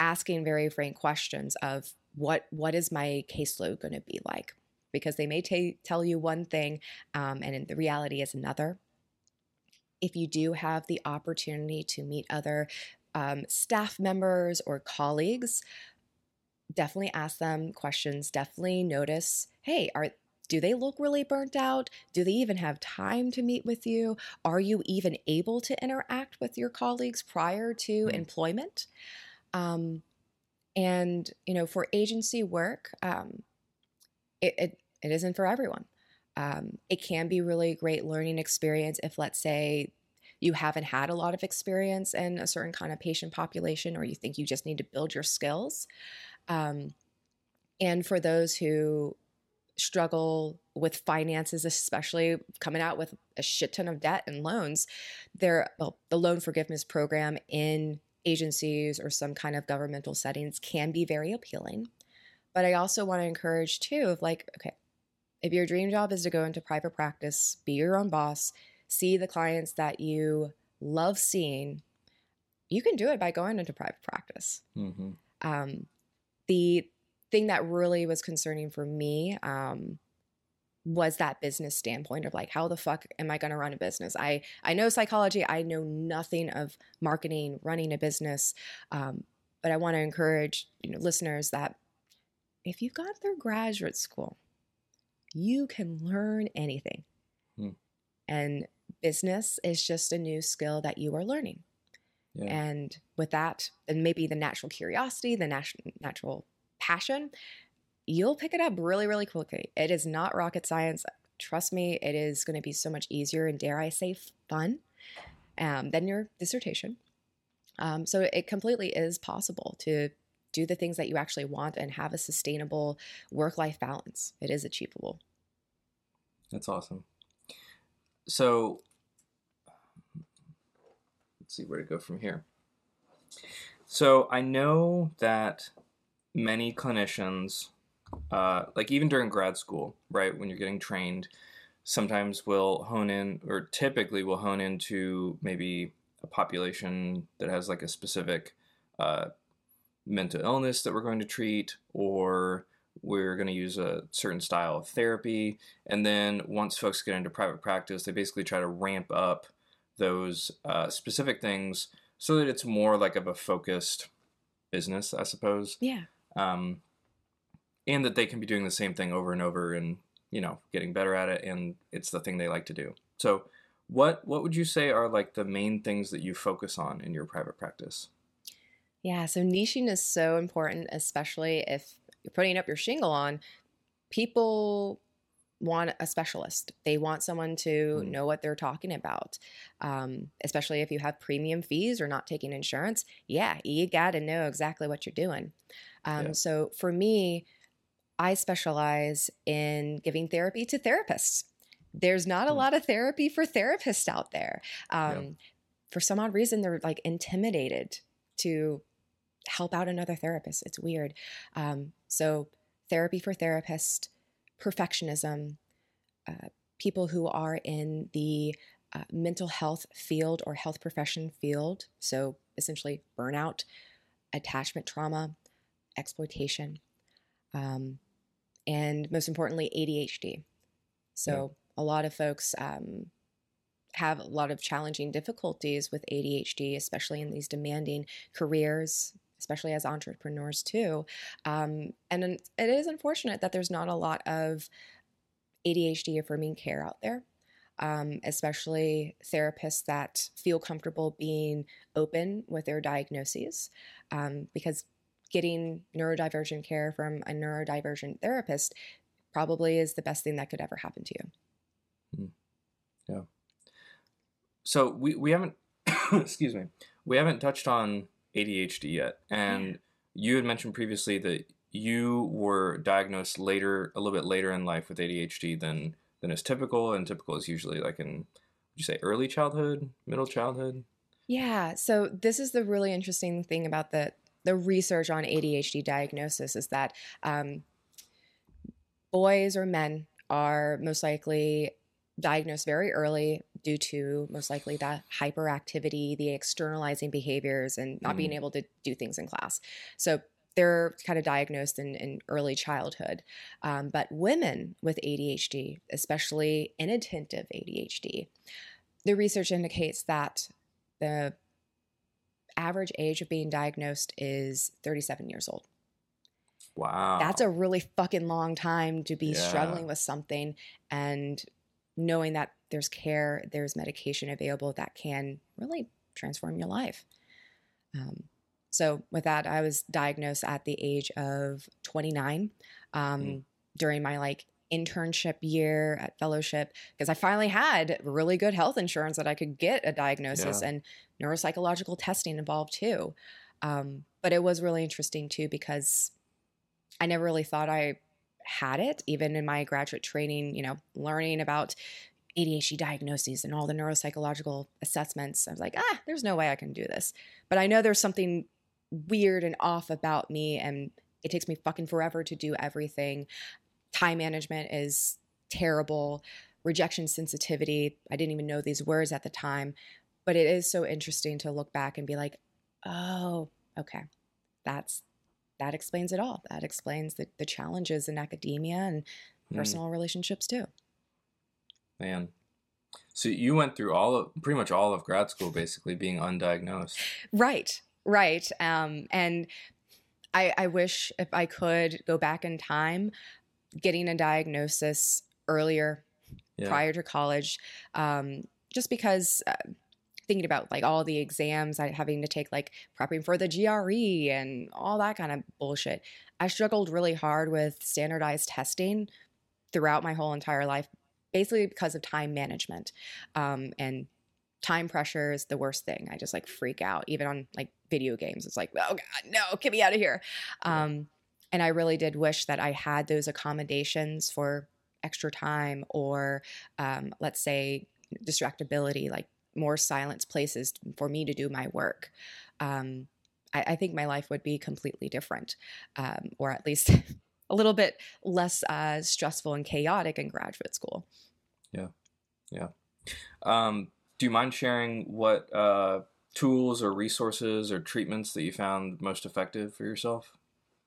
[SPEAKER 1] asking very frank questions of what what is my caseload going to be like? Because they may t- tell you one thing, um, and the reality is another. If you do have the opportunity to meet other um, staff members or colleagues, definitely ask them questions. Definitely notice, hey, are do they look really burnt out? Do they even have time to meet with you? Are you even able to interact with your colleagues prior to mm-hmm. employment? Um, and you know, for agency work, um, it, it, it isn't for everyone. Um, it can be really great learning experience if, let's say, you haven't had a lot of experience in a certain kind of patient population or you think you just need to build your skills. Um, and for those who struggle with finances, especially coming out with a shit ton of debt and loans, there well, the loan forgiveness program in agencies or some kind of governmental settings can be very appealing. But I also want to encourage too of like, okay, if your dream job is to go into private practice, be your own boss, see the clients that you love seeing, you can do it by going into private practice.
[SPEAKER 2] Mm-hmm.
[SPEAKER 1] Um, the thing that really was concerning for me um, was that business standpoint of like how the fuck am i going to run a business i i know psychology i know nothing of marketing running a business um, but i want to encourage you know listeners that if you've gone through graduate school you can learn anything
[SPEAKER 2] Hmm.
[SPEAKER 1] and business is just a new skill that you are learning
[SPEAKER 2] Yeah.
[SPEAKER 1] and with that, and maybe the natural curiosity, the nat- natural passion, you'll pick it up really, really quickly. It is not rocket science. Trust me, it is going to be so much easier and, dare I say, fun um, than your dissertation. Um, so it completely is possible to do the things that you actually want and have a sustainable work life balance. It is achievable.
[SPEAKER 2] That's awesome. So, let's see where to go from here. So, I know that many clinicians, uh, like even during grad school, right, when you're getting trained, sometimes will hone in, or typically will hone into maybe a population that has like a specific uh, mental illness that we're going to treat, or we're going to use a certain style of therapy. And then once folks get into private practice, they basically try to ramp up those uh, specific things so that it's more like of a focused business, I suppose.
[SPEAKER 1] Yeah.
[SPEAKER 2] Um, and that they can be doing the same thing over and over and, you know, getting better at it. And it's the thing they like to do. So, what what would you say are like the main things that you focus on in your private practice?
[SPEAKER 1] Yeah, so niching is so important, especially if you're putting up your shingle on. People want a specialist. They want someone to
[SPEAKER 2] Mm.
[SPEAKER 1] know what they're talking about, um, especially if you have premium fees or not taking insurance. Yeah, you got to know exactly what you're doing. Um,
[SPEAKER 2] Yeah.
[SPEAKER 1] So for me, I specialize in giving therapy to therapists. There's not a
[SPEAKER 2] Mm.
[SPEAKER 1] lot of therapy for therapists out there.
[SPEAKER 2] Yeah.
[SPEAKER 1] Um, For some odd reason, they're like intimidated to help out another therapist. It's weird. Um, so, therapy for therapists, perfectionism, uh, people who are in the uh, mental health field or health profession field. So, essentially, burnout, attachment trauma, exploitation, um, and most importantly, ADHD. So, a lot of folks um, have a lot of challenging difficulties with ADHD, especially in these demanding careers, especially as entrepreneurs too. Um, and it is unfortunate that there's not a lot of ADHD affirming care out there. Um, especially therapists that feel comfortable being open with their diagnoses, um, because getting neurodivergent care from a neurodivergent therapist probably is the best thing that could ever happen to you. Yeah.
[SPEAKER 2] So we, we haven't excuse me we haven't touched on ADHD yet, and you had mentioned previously that you were diagnosed later a little bit later in life with ADHD than than is typical, and typical is usually like in would you say early childhood, middle childhood?
[SPEAKER 1] Yeah. So this is the really interesting thing about the the research on ADHD diagnosis is that um, boys or men are most likely diagnosed very early due to most likely that hyperactivity, the externalizing behaviors, and not being
[SPEAKER 2] Mm.
[SPEAKER 1] able to do things in class. So they're kind of diagnosed in, in early childhood. Um, but women with ADHD, especially inattentive ADHD, the research indicates that the average age of being diagnosed is 37 years old.
[SPEAKER 2] Wow,
[SPEAKER 1] That's a really fucking long time to be
[SPEAKER 2] Yeah.
[SPEAKER 1] struggling with something and knowing that there's care, there's medication available that can really transform your life. Um, so, with that, I was diagnosed at the age of 29 um,
[SPEAKER 2] Mm.
[SPEAKER 1] during my like internship year at fellowship because I finally had really good health insurance that I could get a diagnosis
[SPEAKER 2] Yeah.
[SPEAKER 1] and neuropsychological testing involved too. Um, but it was really interesting too because I never really thought I had it, even in my graduate training, you know, learning about ADHD diagnoses and all the neuropsychological assessments. I was like, ah, there's no way I can do this. But I know there's something weird and off about me, and it takes me fucking forever to do everything. Time management is terrible. Rejection sensitivity, I didn't even know these words at the time. But it is so interesting to look back and be like, oh, okay, that's that explains it all. That explains the, the challenges in academia and
[SPEAKER 2] Hmm.
[SPEAKER 1] personal relationships too.
[SPEAKER 2] Man. So you went through all of pretty much all of grad school basically being undiagnosed.
[SPEAKER 1] Right, right. Um, and I, I wish if I could go back in time, getting a diagnosis earlier,
[SPEAKER 2] Yeah.
[SPEAKER 1] prior to college, um, just because. Uh, thinking about like all the exams I having to take like prepping for the GRE and all that kind of bullshit. I struggled really hard with standardized testing throughout my whole entire life basically because of time management. Um, and time pressure is the worst thing. I just like freak out even on like video games. It's like, "Oh god, no, get me out of here."
[SPEAKER 2] Yeah.
[SPEAKER 1] Um, and I really did wish that I had those accommodations for extra time or um, let's say distractibility like more silence places for me to do my work. Um, I, I think my life would be completely different, um, or at least a little bit less uh, stressful and chaotic in graduate school.
[SPEAKER 2] Um, do you mind sharing what uh, tools or resources or treatments that you found most effective for yourself?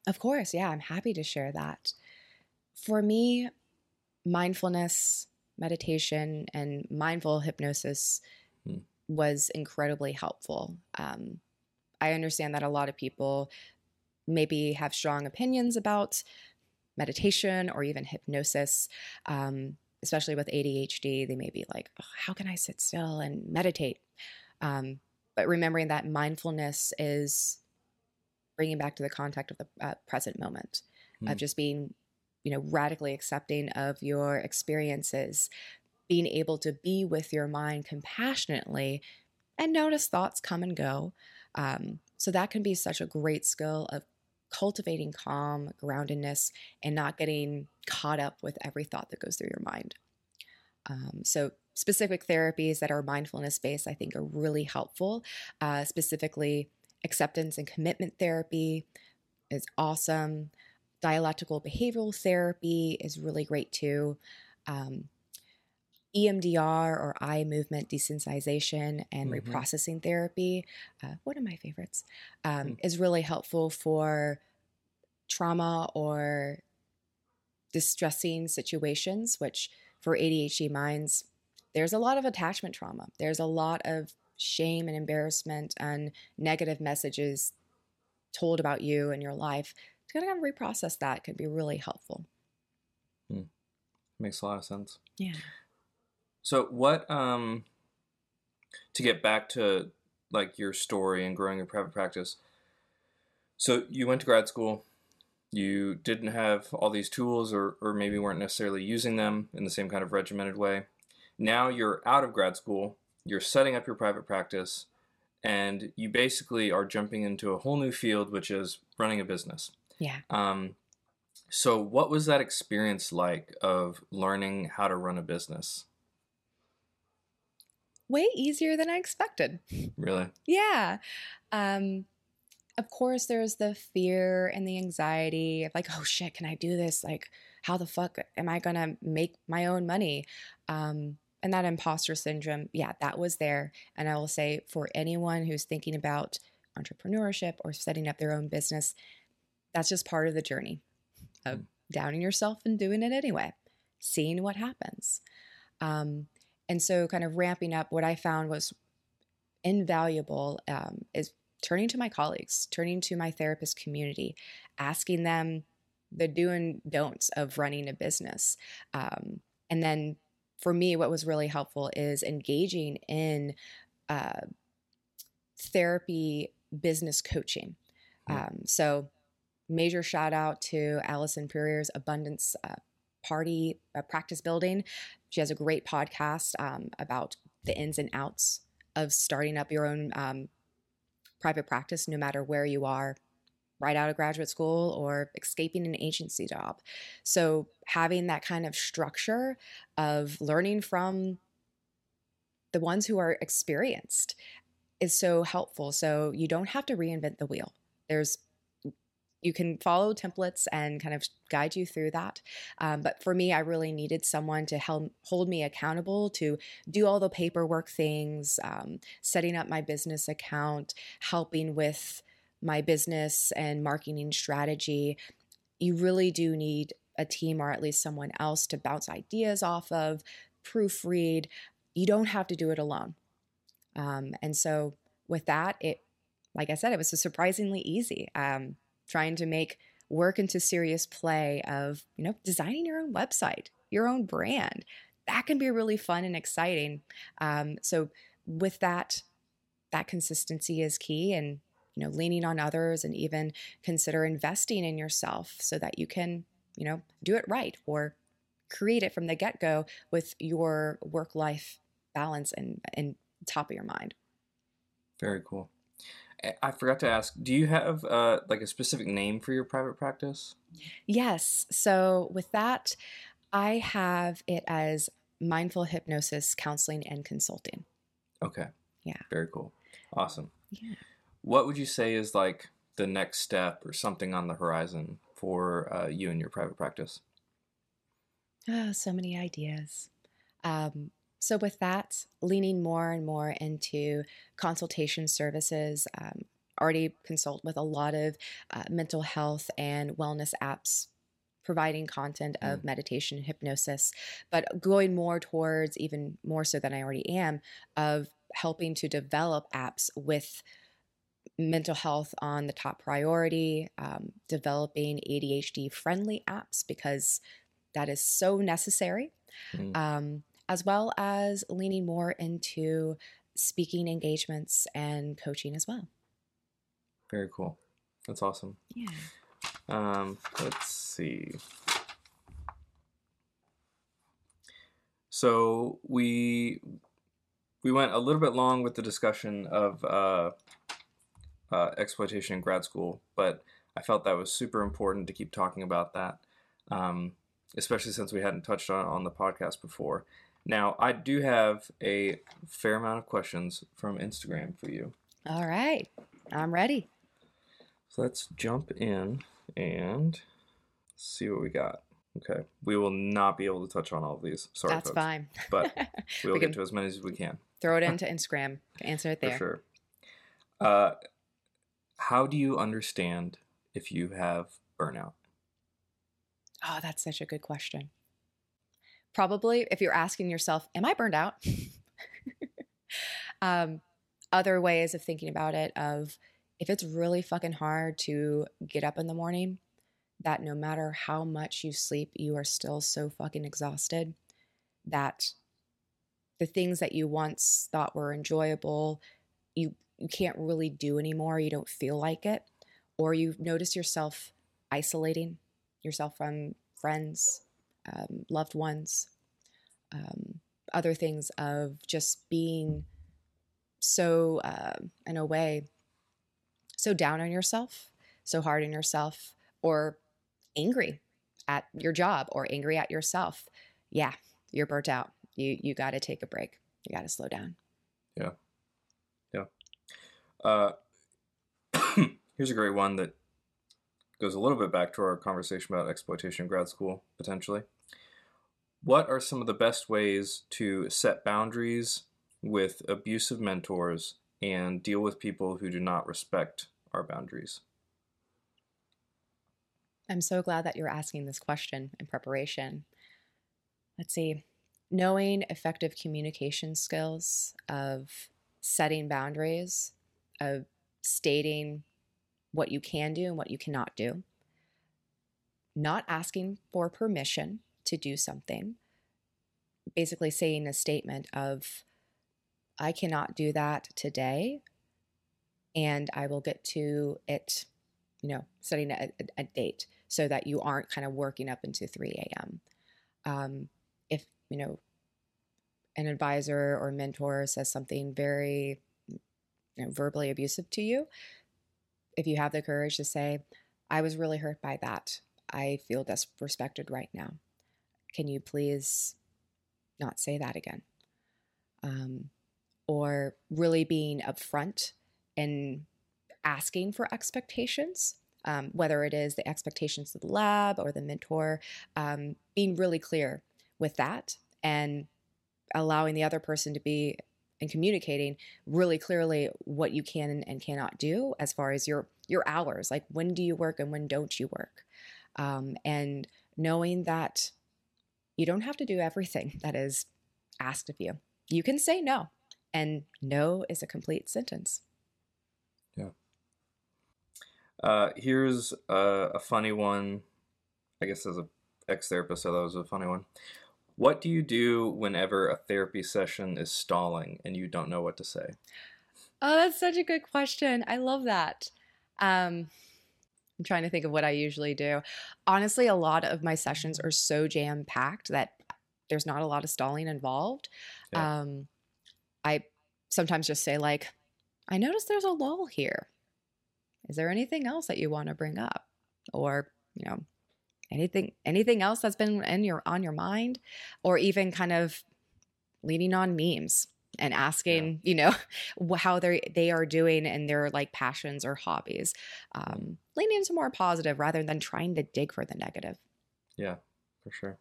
[SPEAKER 1] Of course, yeah, I'm happy to share that. For me, mindfulness, meditation, and mindful hypnosis
[SPEAKER 2] Hmm.
[SPEAKER 1] was incredibly helpful. Um, I understand that a lot of people maybe have strong opinions about meditation or even hypnosis, um, especially with ADHD. They may be like, "Oh, how can I sit still and meditate? Um, but remembering that mindfulness is bringing back to the contact of the uh, present moment
[SPEAKER 2] Hmm.
[SPEAKER 1] of just being you know radically accepting of your experiences being able to be with your mind compassionately and notice thoughts come and go um, so that can be such a great skill of cultivating calm groundedness and not getting caught up with every thought that goes through your mind. Um, so specific therapies that are mindfulness based i think are really helpful. Uh, specifically acceptance and commitment therapy is awesome. Dialectical behavioral therapy is really great too. Um, EMDR or eye movement desensitization and
[SPEAKER 2] Mhm.
[SPEAKER 1] reprocessing therapy, uh, one of my favorites, um,
[SPEAKER 2] Mm.
[SPEAKER 1] is really helpful for trauma or distressing situations, which for ADHD minds, there's a lot of attachment trauma. There's a lot of shame and embarrassment and negative messages told about you and your life. To kind of reprocess that could be really helpful.
[SPEAKER 2] Makes a lot of sense.
[SPEAKER 1] Yeah.
[SPEAKER 2] So what um to get back to like your story and growing your private practice. So you went to grad school, you didn't have all these tools or or maybe weren't necessarily using them in the same kind of regimented way. Now you're out of grad school, you're setting up your private practice and you basically are jumping into a whole new field which is running a business.
[SPEAKER 1] Yeah.
[SPEAKER 2] Um so what was that experience like of learning how to run a business?
[SPEAKER 1] Way easier than I expected.
[SPEAKER 2] Really?
[SPEAKER 1] Yeah. Um, of course, there's the fear and the anxiety of like, oh shit, can I do this? Like, how the fuck am I gonna make my own money? Um, and that imposter syndrome, yeah, that was there. And I will say for anyone who's thinking about entrepreneurship or setting up their own business, that's just part of the journey of
[SPEAKER 2] Mm.
[SPEAKER 1] downing yourself and doing it anyway, seeing what happens. Um, and so, kind of ramping up, what I found was invaluable um, is turning to my colleagues, turning to my therapist community, asking them the do and don'ts of running a business. Um, and then for me, what was really helpful is engaging in uh, therapy business coaching.
[SPEAKER 2] Hmm.
[SPEAKER 1] Um, so, major shout out to Allison Puryear's Abundance uh, Party uh, Practice Building. She has a great podcast um, about the ins and outs of starting up your own um, private practice, no matter where you are right out of graduate school or escaping an agency job. So, having that kind of structure of learning from the ones who are experienced is so helpful. So, you don't have to reinvent the wheel. There's you can follow templates and kind of guide you through that. Um, but for me, I really needed someone to help hold me accountable to do all the paperwork things, um, setting up my business account, helping with my business and marketing strategy, you really do need a team or at least someone else to bounce ideas off of, proofread. You don't have to do it alone. Um, and so with that, it, like I said, it was surprisingly easy. Um, trying to make work into serious play of, you know, designing your own website, your own brand. That can be really fun and exciting. Um, so with that, that consistency is key and you know leaning on others and even consider investing in yourself so that you can you know do it right or create it from the get-go with your work life balance and and top of your mind
[SPEAKER 2] very cool i forgot to ask do you have uh, like a specific name for your private practice?
[SPEAKER 1] Yes. So with that i have it as mindful hypnosis counseling and consulting.
[SPEAKER 2] Okay.
[SPEAKER 1] Yeah.
[SPEAKER 2] Very cool. Awesome.
[SPEAKER 1] Yeah.
[SPEAKER 2] What would you say is like the next step or something on the horizon for uh, you and your private practice?
[SPEAKER 1] Oh, so many ideas. Um, so, with that, leaning more and more into consultation services, um, already consult with a lot of uh, mental health and wellness apps providing content of mm. meditation and hypnosis, but going more towards even more so than I already am of helping to develop apps with mental health on the top priority, um, developing ADHD friendly apps because that is so necessary, mm. um, as well as leaning more into speaking engagements and coaching as well.
[SPEAKER 2] Very cool. That's awesome.
[SPEAKER 1] Yeah.
[SPEAKER 2] Um, let's see. So we we went a little bit long with the discussion of uh, uh, exploitation in grad school, but I felt that was super important to keep talking about that, um, especially since we hadn't touched on on the podcast before. Now, I do have a fair amount of questions from Instagram for you.
[SPEAKER 1] All right, I'm ready.
[SPEAKER 2] So let's jump in and see what we got. Okay, we will not be able to touch on all of these. Sorry,
[SPEAKER 1] that's
[SPEAKER 2] folks.
[SPEAKER 1] fine.
[SPEAKER 2] but we'll we get to as many as we can.
[SPEAKER 1] Throw it into Instagram. Answer it there.
[SPEAKER 2] For sure. Uh, how do you understand if you have burnout?
[SPEAKER 1] Oh, that's such a good question. Probably if you're asking yourself, Am I burned out? um, other ways of thinking about it of if it's really fucking hard to get up in the morning, that no matter how much you sleep, you are still so fucking exhausted that the things that you once thought were enjoyable, you you can't really do anymore, you don't feel like it, or you notice yourself isolating yourself from friends, um, loved ones, um, other things of just being so, uh, in a way, so down on yourself, so hard on yourself, or angry at your job or angry at yourself. Yeah, you're burnt out. You you got to take a break. You got to slow down.
[SPEAKER 2] Yeah. Yeah. Uh, here's a great one that goes a little bit back to our conversation about exploitation in grad school, potentially. What are some of the best ways to set boundaries with abusive mentors and deal with people who do not respect our boundaries?
[SPEAKER 1] I'm so glad that you're asking this question in preparation. Let's see. Knowing effective communication skills of setting boundaries of stating what you can do and what you cannot do, not asking for permission to do something, basically saying a statement of, I cannot do that today, and I will get to it, you know, setting a, a, date so that you aren't kind of working up into 3 a.m. Um, if, you know, an advisor or mentor says something very you know, verbally abusive to you, if you have the courage to say, I was really hurt by that. I feel disrespected right now. Can you please not say that again? Um, or really being upfront and asking for expectations, um, whether it is the expectations of the lab or the mentor, um, being really clear with that and allowing the other person to be and communicating really clearly what you can and cannot do as far as your your hours like when do you work and when don't you work um, and knowing that you don't have to do everything that is asked of you you can say no and no is a complete sentence
[SPEAKER 2] yeah uh, here's a, a funny one i guess as a ex-therapist so that was a funny one what do you do whenever a therapy session is stalling and you don't know what to say?
[SPEAKER 1] Oh, that's such a good question. I love that. Um, I'm trying to think of what I usually do. Honestly, a lot of my sessions are so jam packed that there's not a lot of stalling involved. Yeah. Um, I sometimes just say, like, I notice there's a lull here. Is there anything else that you want to bring up? Or, you know, anything anything else that's been in your on your mind or even kind of leaning on memes and asking yeah. you know how they they are doing and their like passions or hobbies um leaning into more positive rather than trying to dig for the negative
[SPEAKER 2] yeah for sure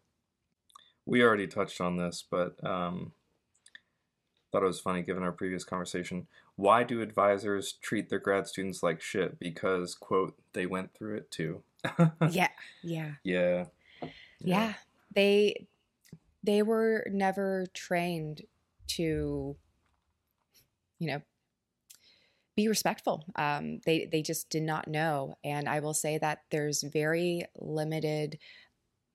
[SPEAKER 2] we already touched on this but um thought it was funny given our previous conversation why do advisors treat their grad students like shit because quote they went through it too
[SPEAKER 1] yeah. Yeah.
[SPEAKER 2] Yeah.
[SPEAKER 1] Yeah. They they were never trained to you know be respectful. Um, they they just did not know, and I will say that there's very limited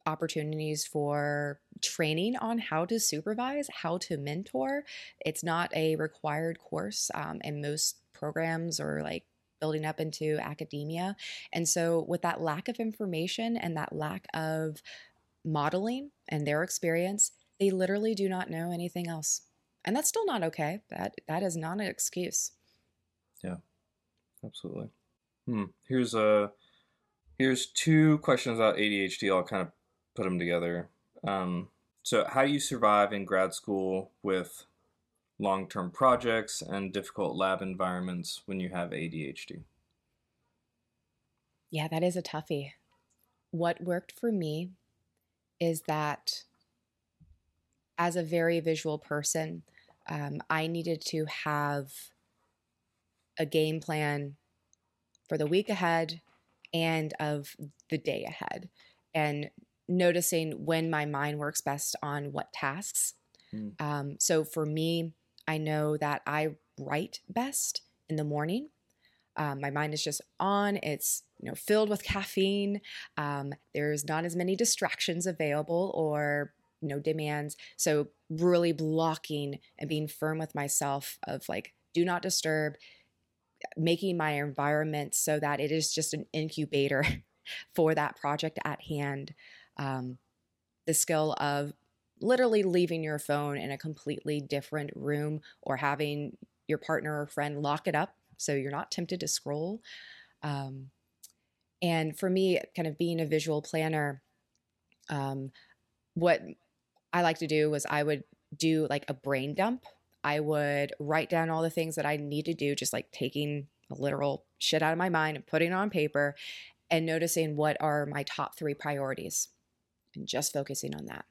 [SPEAKER 1] opportunities for training on how to supervise, how to mentor. It's not a required course um, in most programs or like building up into academia. And so, with that lack of information and that lack of modeling and their experience, they literally do not know anything else. And that's still not okay. That that is not an excuse.
[SPEAKER 2] Yeah. Absolutely. Hmm. Here's a here's two questions about ADHD. I'll kind of put them together. Um, so, how do you survive in grad school with long term projects and difficult lab environments when you have ADHD?
[SPEAKER 1] Yeah, that is a toughie. What worked for me is that as a very visual person, um, I needed to have a game plan for the week ahead and of the day ahead, and noticing when my mind works best on what tasks. Mm. Um, so for me, I know that I write best in the morning. Um, my mind is just on. It's you know filled with caffeine. Um, there's not as many distractions available or know demands. So really blocking and being firm with myself of like do not disturb, making my environment so that it is just an incubator for that project at hand. Um, the skill of literally leaving your phone in a completely different room or having your partner or friend lock it up so you're not tempted to scroll. Um, and for me, kind of being a visual planner, um, what I like to do was I would do like a brain dump. I would write down all the things that I need to do, just like taking a literal shit out of my mind and putting it on paper and noticing what are my top three priorities and just focusing on that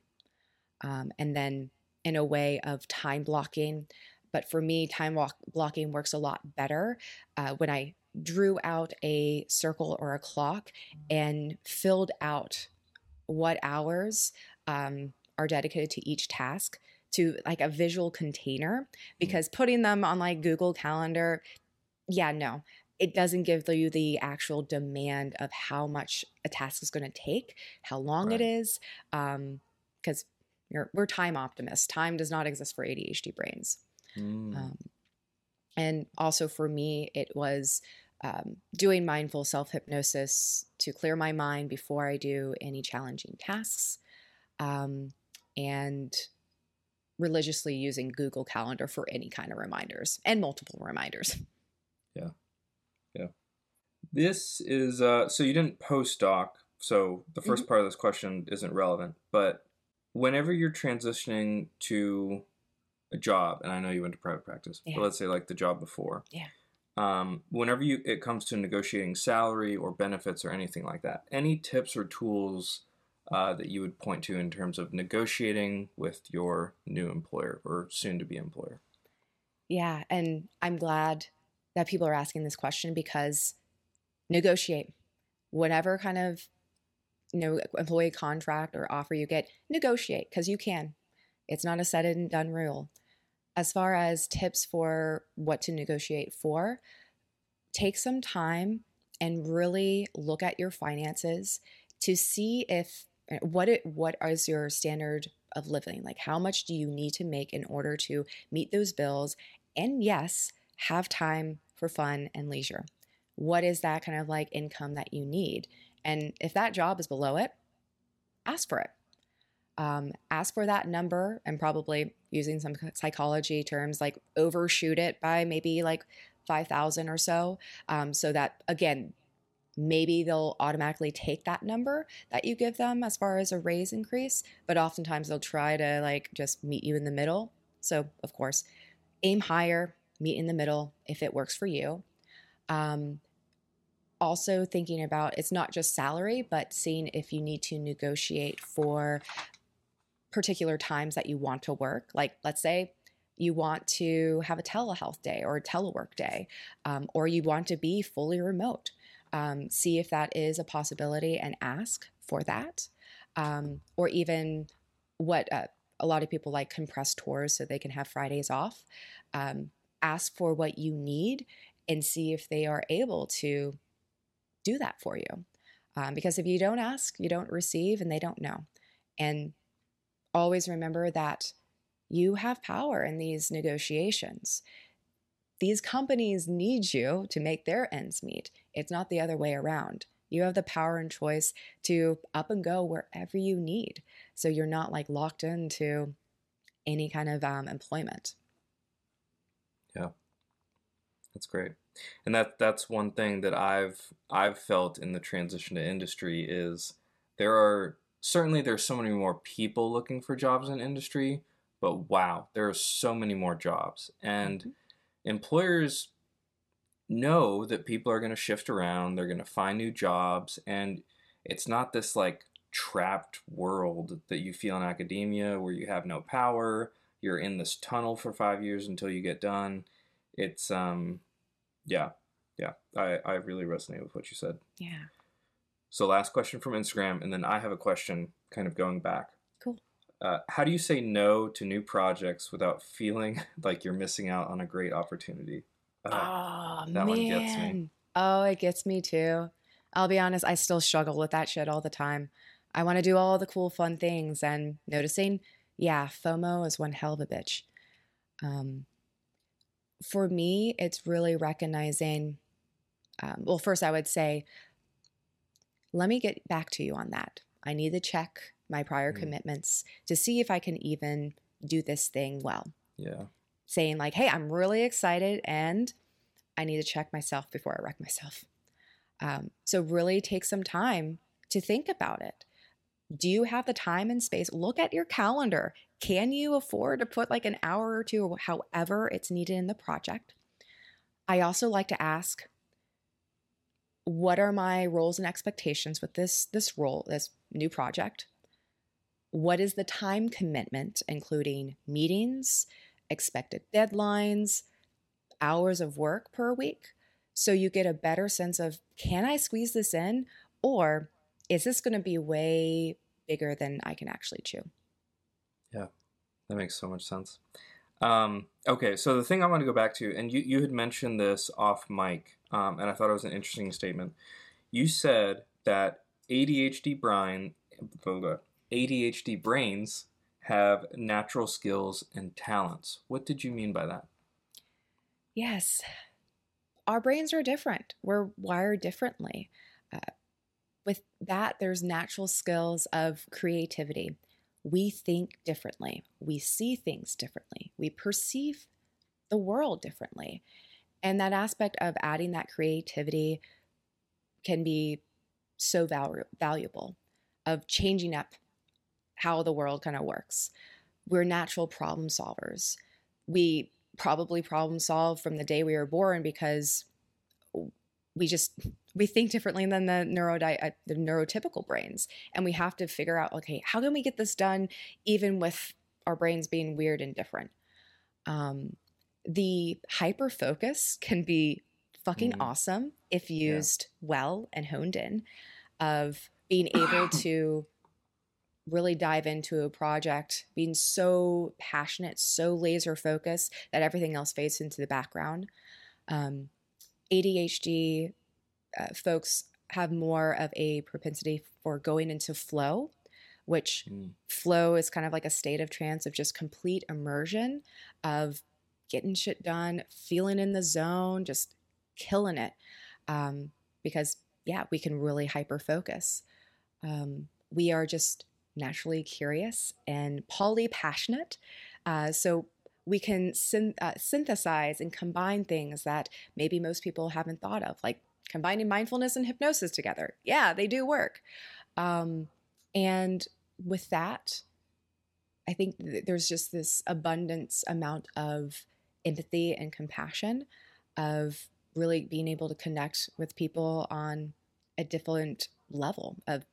[SPEAKER 1] um, and then in a way of time blocking. But for me, time walk- blocking works a lot better uh, when I drew out a circle or a clock and filled out what hours um, are dedicated to each task to like a visual container mm. because putting them on like Google Calendar, yeah, no, it doesn't give you the actual demand of how much a task is going to take, how long right. it is, because um, you're, we're time optimists. Time does not exist for ADHD brains. Mm. Um, and also for me, it was um, doing mindful self hypnosis to clear my mind before I do any challenging tasks, um, and religiously using Google Calendar for any kind of reminders and multiple reminders.
[SPEAKER 2] Yeah. Yeah. This is uh, so you didn't postdoc, so the 1st
[SPEAKER 1] Mm-hmm.
[SPEAKER 2] part of this question isn't relevant. But whenever you're transitioning to a job, and I know you went to private practice,
[SPEAKER 1] Yeah.
[SPEAKER 2] but let's say like the job before,
[SPEAKER 1] Yeah.
[SPEAKER 2] Um, whenever you it comes to negotiating salary or benefits or anything like that, any tips or tools uh, that you would point to in terms of negotiating with your new employer or soon to be employer?
[SPEAKER 1] Yeah, and I'm glad that people are asking this question because negotiate whatever kind of you know employee contract or offer you get, negotiate because you can. It's not a set and done rule. As far as tips for what to negotiate for, take some time and really look at your finances to see if what it what is your standard of living? Like how much do you need to make in order to meet those bills? And yes have time for fun and leisure. What is that kind of like income that you need? And if that job is below it ask for it. Um, ask for that number and probably using some psychology terms like overshoot it by maybe like 5000 or so. Um, so that again maybe they'll automatically take that number that you give them as far as a raise increase but oftentimes they'll try to like just meet you in the middle. So of course aim higher meet in the middle if it works for you. Um, also thinking about it's not just salary but seeing if you need to negotiate for particular times that you want to work. Like let's say you want to have a telehealth day or a telework day um, or you want to be fully remote um, see if that is a possibility and ask for that. Um, or even what uh, a lot of people like compressed tours so they can have Fridays off. Um, ask for what you need and see if they are able to do that for you. Um, because if you don't ask, you don't receive, and they don't know. And always remember that you have power in these negotiations these companies need you to make their ends meet. It's not the other way around. You have the power and choice to up and go wherever you need. So you're not like locked into any kind of um, employment.
[SPEAKER 2] Yeah, that's great. And that that's one thing that I've I've felt in the transition to industry is there are certainly there's so many more people looking for jobs in industry, but wow, there are so many more jobs. And
[SPEAKER 1] Mhm.
[SPEAKER 2] Employers know that people are going to shift around, they're going to find new jobs and it's not this like trapped world that you feel in academia where you have no power, you're in this tunnel for 5 years until you get done. It's um yeah. Yeah. I I really resonate with what you said.
[SPEAKER 1] Yeah.
[SPEAKER 2] So last question from Instagram and then I have a question kind of going back. Uh, how do you say no to new projects without feeling like you're missing out on a great opportunity? Uh,
[SPEAKER 1] oh,
[SPEAKER 2] that
[SPEAKER 1] man.
[SPEAKER 2] one gets me.
[SPEAKER 1] Oh, it gets me too. I'll be honest, I still struggle with that shit all the time. I want to do all the cool, fun things and noticing, yeah, FOMO is one hell of a bitch. Um, for me, it's really recognizing. Um, well, first, I would say, let me get back to you on that. I need to check my prior
[SPEAKER 2] Mm.
[SPEAKER 1] commitments to see if I can even do this thing well.
[SPEAKER 2] yeah.
[SPEAKER 1] Saying, like, hey, I'm really excited and I need to check myself before I wreck myself. Um, so, really take some time to think about it. Do you have the time and space? Look at your calendar. Can you afford to put like an hour or two, however it's needed in the project? I also like to ask, what are my roles and expectations with this this role, this new project? What is the time commitment, including meetings, expected deadlines, hours of work per week? So you get a better sense of can I squeeze this in or is this going to be way bigger than I can actually chew?
[SPEAKER 2] Yeah, that makes so much sense. Um, okay, so the thing I want to go back to, and you, you had mentioned this off mic, um, and I thought it was an interesting statement. You said that ADHD brain, ADHD brains have natural skills and talents. What did you mean by that?
[SPEAKER 1] Yes. Our brains are different. We're wired differently. Uh, with that, there's natural skills of creativity. We think differently. We see things differently. We perceive the world differently. And that aspect of adding that creativity can be so val- valuable of changing up how the world kind of works. We're natural problem solvers. We probably problem solve from the day we were born because we just we think differently than the neurodi- uh, the neurotypical brains and we have to figure out okay how can we get this done even with our brains being weird and different um, the hyper focus can be fucking
[SPEAKER 2] Mm.
[SPEAKER 1] awesome if used well and honed in of being able to really dive into a project being so passionate so laser focused that everything else fades into the background um, adhd uh, folks have more of a propensity for going into flow which
[SPEAKER 2] Mm.
[SPEAKER 1] flow is kind of like a state of trance of just complete immersion of getting shit done feeling in the zone just killing it um, because yeah we can really hyper focus um, we are just naturally curious and poly passionate uh, so we can syn- uh, synthesize and combine things that maybe most people haven't thought of like combining mindfulness and hypnosis together. Yeah they do work. Um, and with that i think th- there's just this abundance amount of empathy and compassion of really being able to connect with people on a different level of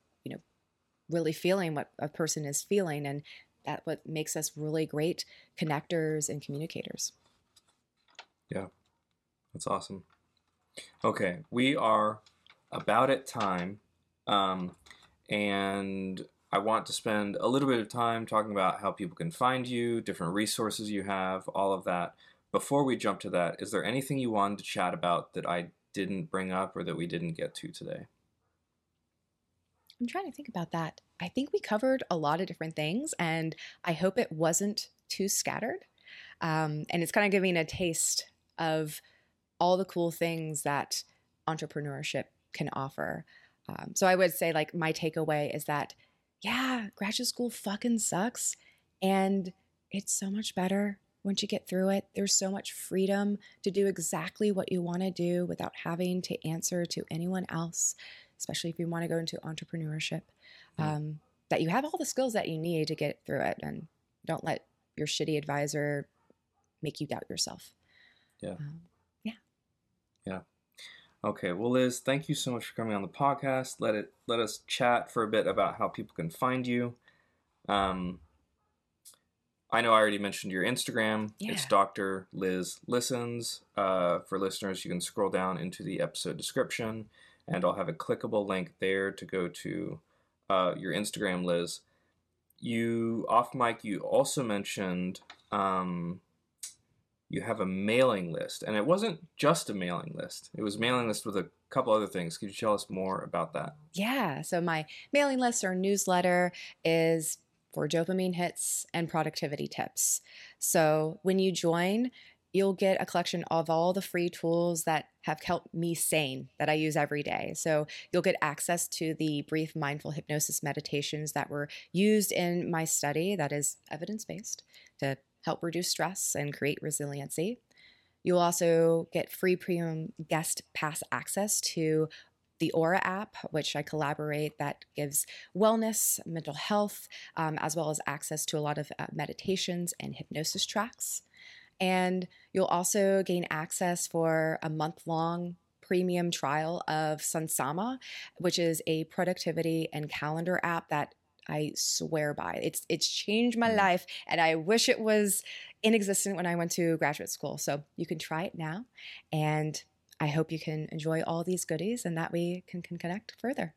[SPEAKER 1] really feeling what a person is feeling and that what makes us really great connectors and communicators yeah
[SPEAKER 2] That's awesome. Okay, we are about at time, um, and I want to spend a little bit of time talking about how people can find you, different resources you have, all of that. Before we jump to that, is there anything you wanted to chat about that I didn't bring up or that we didn't get to today?
[SPEAKER 1] I'm trying to think about that. I think we covered a lot of different things, and I hope it wasn't too scattered. Um, and it's kind of giving a taste of all the cool things that entrepreneurship can offer. Um, so I would say, like, my takeaway is that, yeah, graduate school fucking sucks. And it's so much better once you get through it. There's so much freedom to do exactly what you want to do without having to answer to anyone else, especially if you want to go into entrepreneurship. Um, that you have all the skills that you need to get through it and don't let your shitty advisor make you doubt yourself.
[SPEAKER 2] Yeah.
[SPEAKER 1] Um, yeah. Yeah.
[SPEAKER 2] Okay, well, Liz, thank you so much for coming on the podcast. Let it let us chat for a bit about how people can find you. Um, I know I already mentioned your Instagram.
[SPEAKER 1] Yeah.
[SPEAKER 2] It's Dr. Liz Listens. Uh, for listeners, you can scroll down into the episode description, and I'll have a clickable link there to go to uh, your Instagram, Liz. You off mic. You also mentioned um, you have a mailing list, and it wasn't just a mailing list. It was mailing list with a couple other things. Could you tell us more about that?
[SPEAKER 1] Yeah. So my mailing list or newsletter is for dopamine hits and productivity tips. So when you join, you'll get a collection of all the free tools that have helped me sane that I use every day. So you'll get access to the brief mindful hypnosis meditations that were used in my study that is evidence based to help reduce stress and create resiliency. You'll also get free premium guest pass access to the Aura app, which I collaborate, that gives wellness, mental health, um, as well as access to a lot of uh, meditations and hypnosis tracks. And you'll also gain access for a month long premium trial of Sunsama, which is a productivity and calendar app that I swear by. It's it's changed my
[SPEAKER 2] Mm.
[SPEAKER 1] life, and I wish it was in existence when I went to graduate school. So you can try it now, and I hope you can enjoy all these goodies, and that we can, can connect further.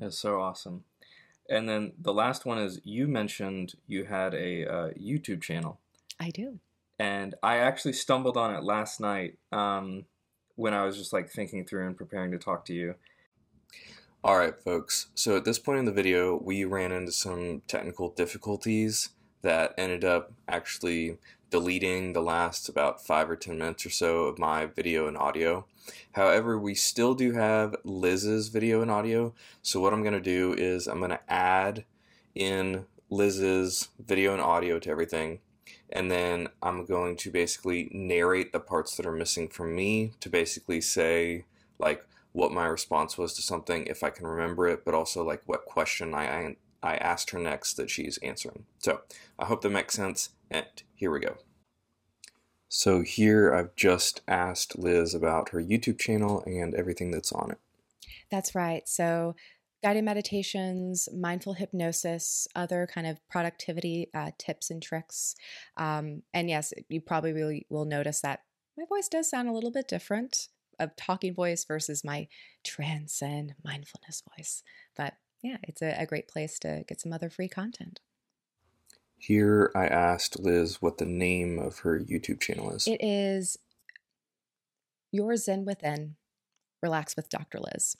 [SPEAKER 2] It's so awesome. And then the last one is you mentioned you had a uh, YouTube channel,
[SPEAKER 1] I do.
[SPEAKER 2] And I actually stumbled on it last night um, when I was just like thinking through and preparing to talk to you. All right, folks. So at this point in the video, we ran into some technical difficulties that ended up actually deleting the last about five or ten minutes or so of my video and audio. However, we still do have Liz's video and audio. So what I'm going to do is I'm going to add in Liz's video and audio to everything. And then I'm going to basically narrate the parts that are missing from me to basically say, like, what my response was to something if I can remember it, but also like what question I I, asked her next that she's answering. So I hope that makes sense. And here we go. So here I've just asked Liz about her YouTube channel and everything that's on it.
[SPEAKER 1] That's right. So guided meditations, mindful hypnosis, other kind of productivity uh, tips and tricks. Um, and yes, you probably will, will notice that my voice does sound a little bit different of talking voice versus my transcend mindfulness voice. But yeah, it's a, a great place to get some other free content.
[SPEAKER 2] Here I asked Liz what the name of her YouTube channel is.
[SPEAKER 1] It is Your Zen Within, Relax with Dr. Liz.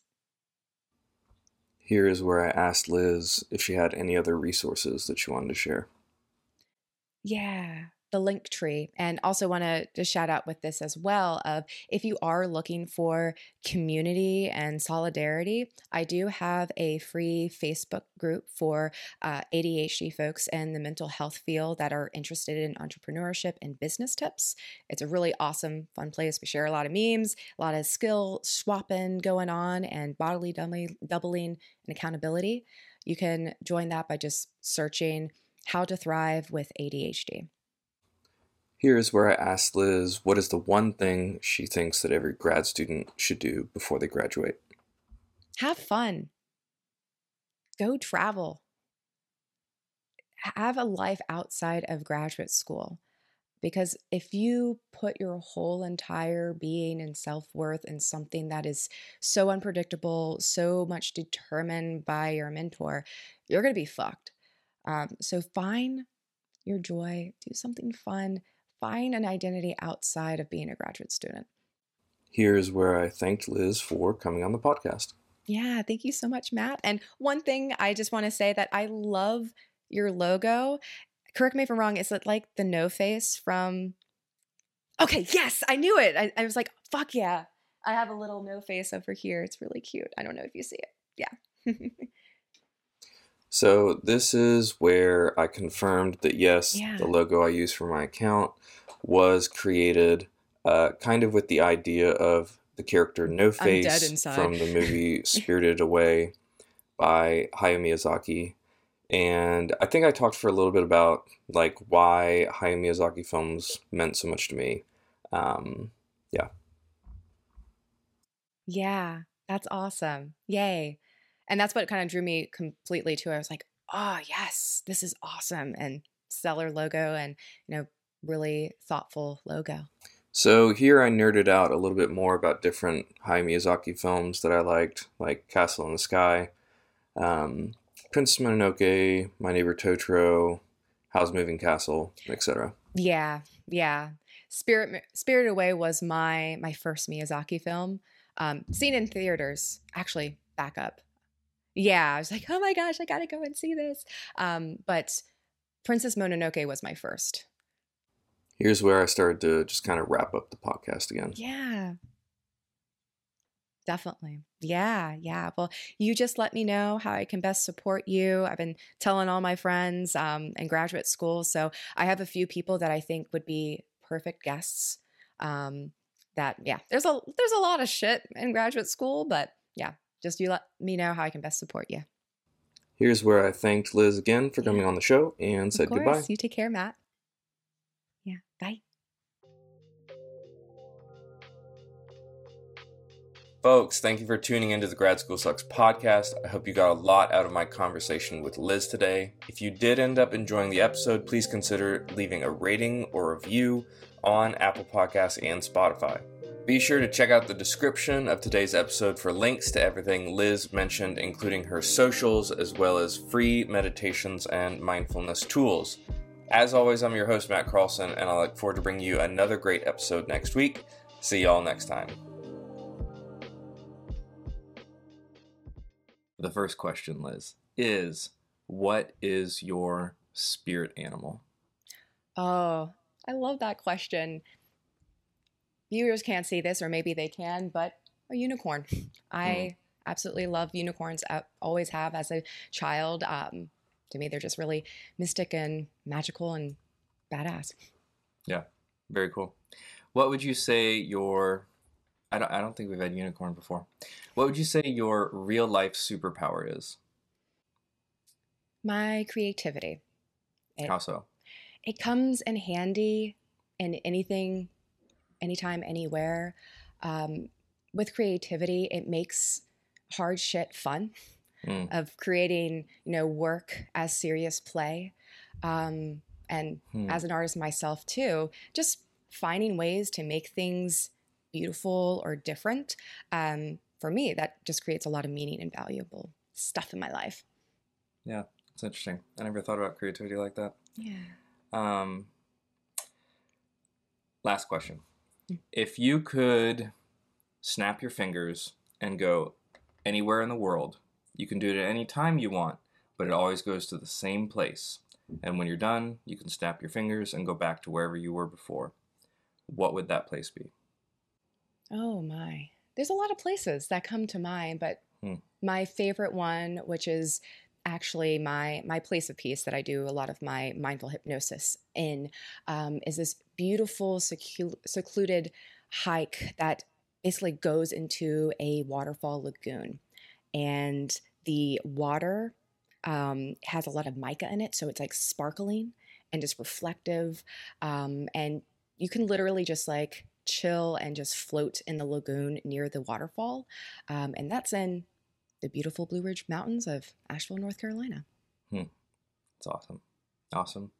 [SPEAKER 2] Here is where I asked Liz if she had any other resources that she wanted to share.
[SPEAKER 1] Yeah the link tree and also want to just shout out with this as well of if you are looking for community and solidarity i do have a free facebook group for uh, adhd folks and the mental health field that are interested in entrepreneurship and business tips. It's a really awesome fun place. We share a lot of memes a lot of skill swapping going on and bodily doubling and accountability. You can join that by just searching how to thrive with adhd
[SPEAKER 2] Here's where I asked Liz what is the one thing she thinks that every grad student should do before they graduate?
[SPEAKER 1] Have fun. Go travel. Have a life outside of graduate school. Because if you put your whole entire being and self worth in something that is so unpredictable, so much determined by your mentor, you're going to be fucked. Um, so find your joy, do something fun, find an identity outside of being a graduate student.
[SPEAKER 2] Here's where I thanked Liz for coming on the podcast.
[SPEAKER 1] Yeah, thank you so much, Matt. And one thing I just want to say that I love your logo. Correct me if I'm wrong. Is it like the no face from? Okay, yes, I knew it. I, I was like, fuck yeah. I have a little no face over here. It's really cute. I don't know if you see it. Yeah.
[SPEAKER 2] So this is where I confirmed that yes, yeah. the logo I use for my account was created uh, kind of with the idea of the character No Face from the movie Spirited Away by Hayao Miyazaki. And I think I talked for a little bit about like why Hayao Miyazaki films meant so much to me. Um, yeah.
[SPEAKER 1] Yeah, that's awesome. Yay. And that's what kind of drew me completely to it. I was like, oh, yes, this is awesome. And stellar logo and, you know, really thoughtful logo.
[SPEAKER 2] So here I nerded out a little bit more about different Hayao Miyazaki films that I liked, like Castle in the Sky, um, Princess Mononoke, My Neighbor Totoro, Howl's Moving Castle, etc.
[SPEAKER 1] Yeah, yeah. Spirit Spirited Away was my my first Miyazaki film. Um, seen in theaters, actually. Back up. Yeah, I was like, oh my gosh, I gotta go and see this. Um, but Princess Mononoke was my first
[SPEAKER 2] here's where I started to just kind of wrap up the podcast again.
[SPEAKER 1] Yeah. Definitely. Yeah, yeah. Well, you just let me know how I can best support you. I've been telling all my friends um, in graduate school. So I have a few people that I think would be perfect guests. Um, that yeah, there's a there's a lot of shit in graduate school, but yeah, just you let me know how I can best support you.
[SPEAKER 2] Here's where I thanked Liz again for coming yeah. on the show and said goodbye.
[SPEAKER 1] You take care, Matt. Yeah, bye.
[SPEAKER 2] Folks, thank you for tuning into the Grad School Sucks podcast. I hope you got a lot out of my conversation with Liz today. If you did end up enjoying the episode, please consider leaving a rating or review on Apple Podcasts and Spotify. Be sure to check out the description of today's episode for links to everything Liz mentioned, including her socials, as well as free meditations and mindfulness tools. As always, I'm your host, Matt Carlson, and I look forward to bringing you another great episode next week. See y'all next time. The first question, Liz, is what is your spirit animal?
[SPEAKER 1] Oh, I love that question. Viewers can't see this, or maybe they can, but a unicorn. I mm. absolutely love unicorns. I always have as a child. Um, to me, they're just really mystic and magical and badass.
[SPEAKER 2] Yeah, very cool. What would you say your I don't, I don't think we've had unicorn before. What would you say your real life superpower is?
[SPEAKER 1] My creativity.
[SPEAKER 2] It, How so?
[SPEAKER 1] It comes in handy in anything, anytime, anywhere. Um, with creativity, it makes hard shit fun. Mm. Of creating, you know, work as serious play, um, and mm. as an artist myself too, just finding ways to make things beautiful or different. Um, for me, that just creates a lot of meaning and valuable stuff in my life.
[SPEAKER 2] Yeah, it's interesting. I never thought about creativity like that.
[SPEAKER 1] Yeah.
[SPEAKER 2] Um, last question. If you could snap your fingers and go anywhere in the world, you can do it at any time you want, but it always goes to the same place. And when you're done, you can snap your fingers and go back to wherever you were before. What would that place be?
[SPEAKER 1] Oh my. There's a lot of places that come to mind, but hmm. my favorite one, which is actually my my place of peace that I do a lot of my mindful hypnosis in, um, is this beautiful secu- secluded hike that basically goes into a waterfall lagoon, and the water um, has a lot of mica in it, so it's like sparkling and just reflective, um, and you can literally just like chill and just float in the lagoon near the waterfall. Um, and that's in the beautiful Blue Ridge Mountains of Asheville, North Carolina.
[SPEAKER 2] Hmm. It's awesome. Awesome.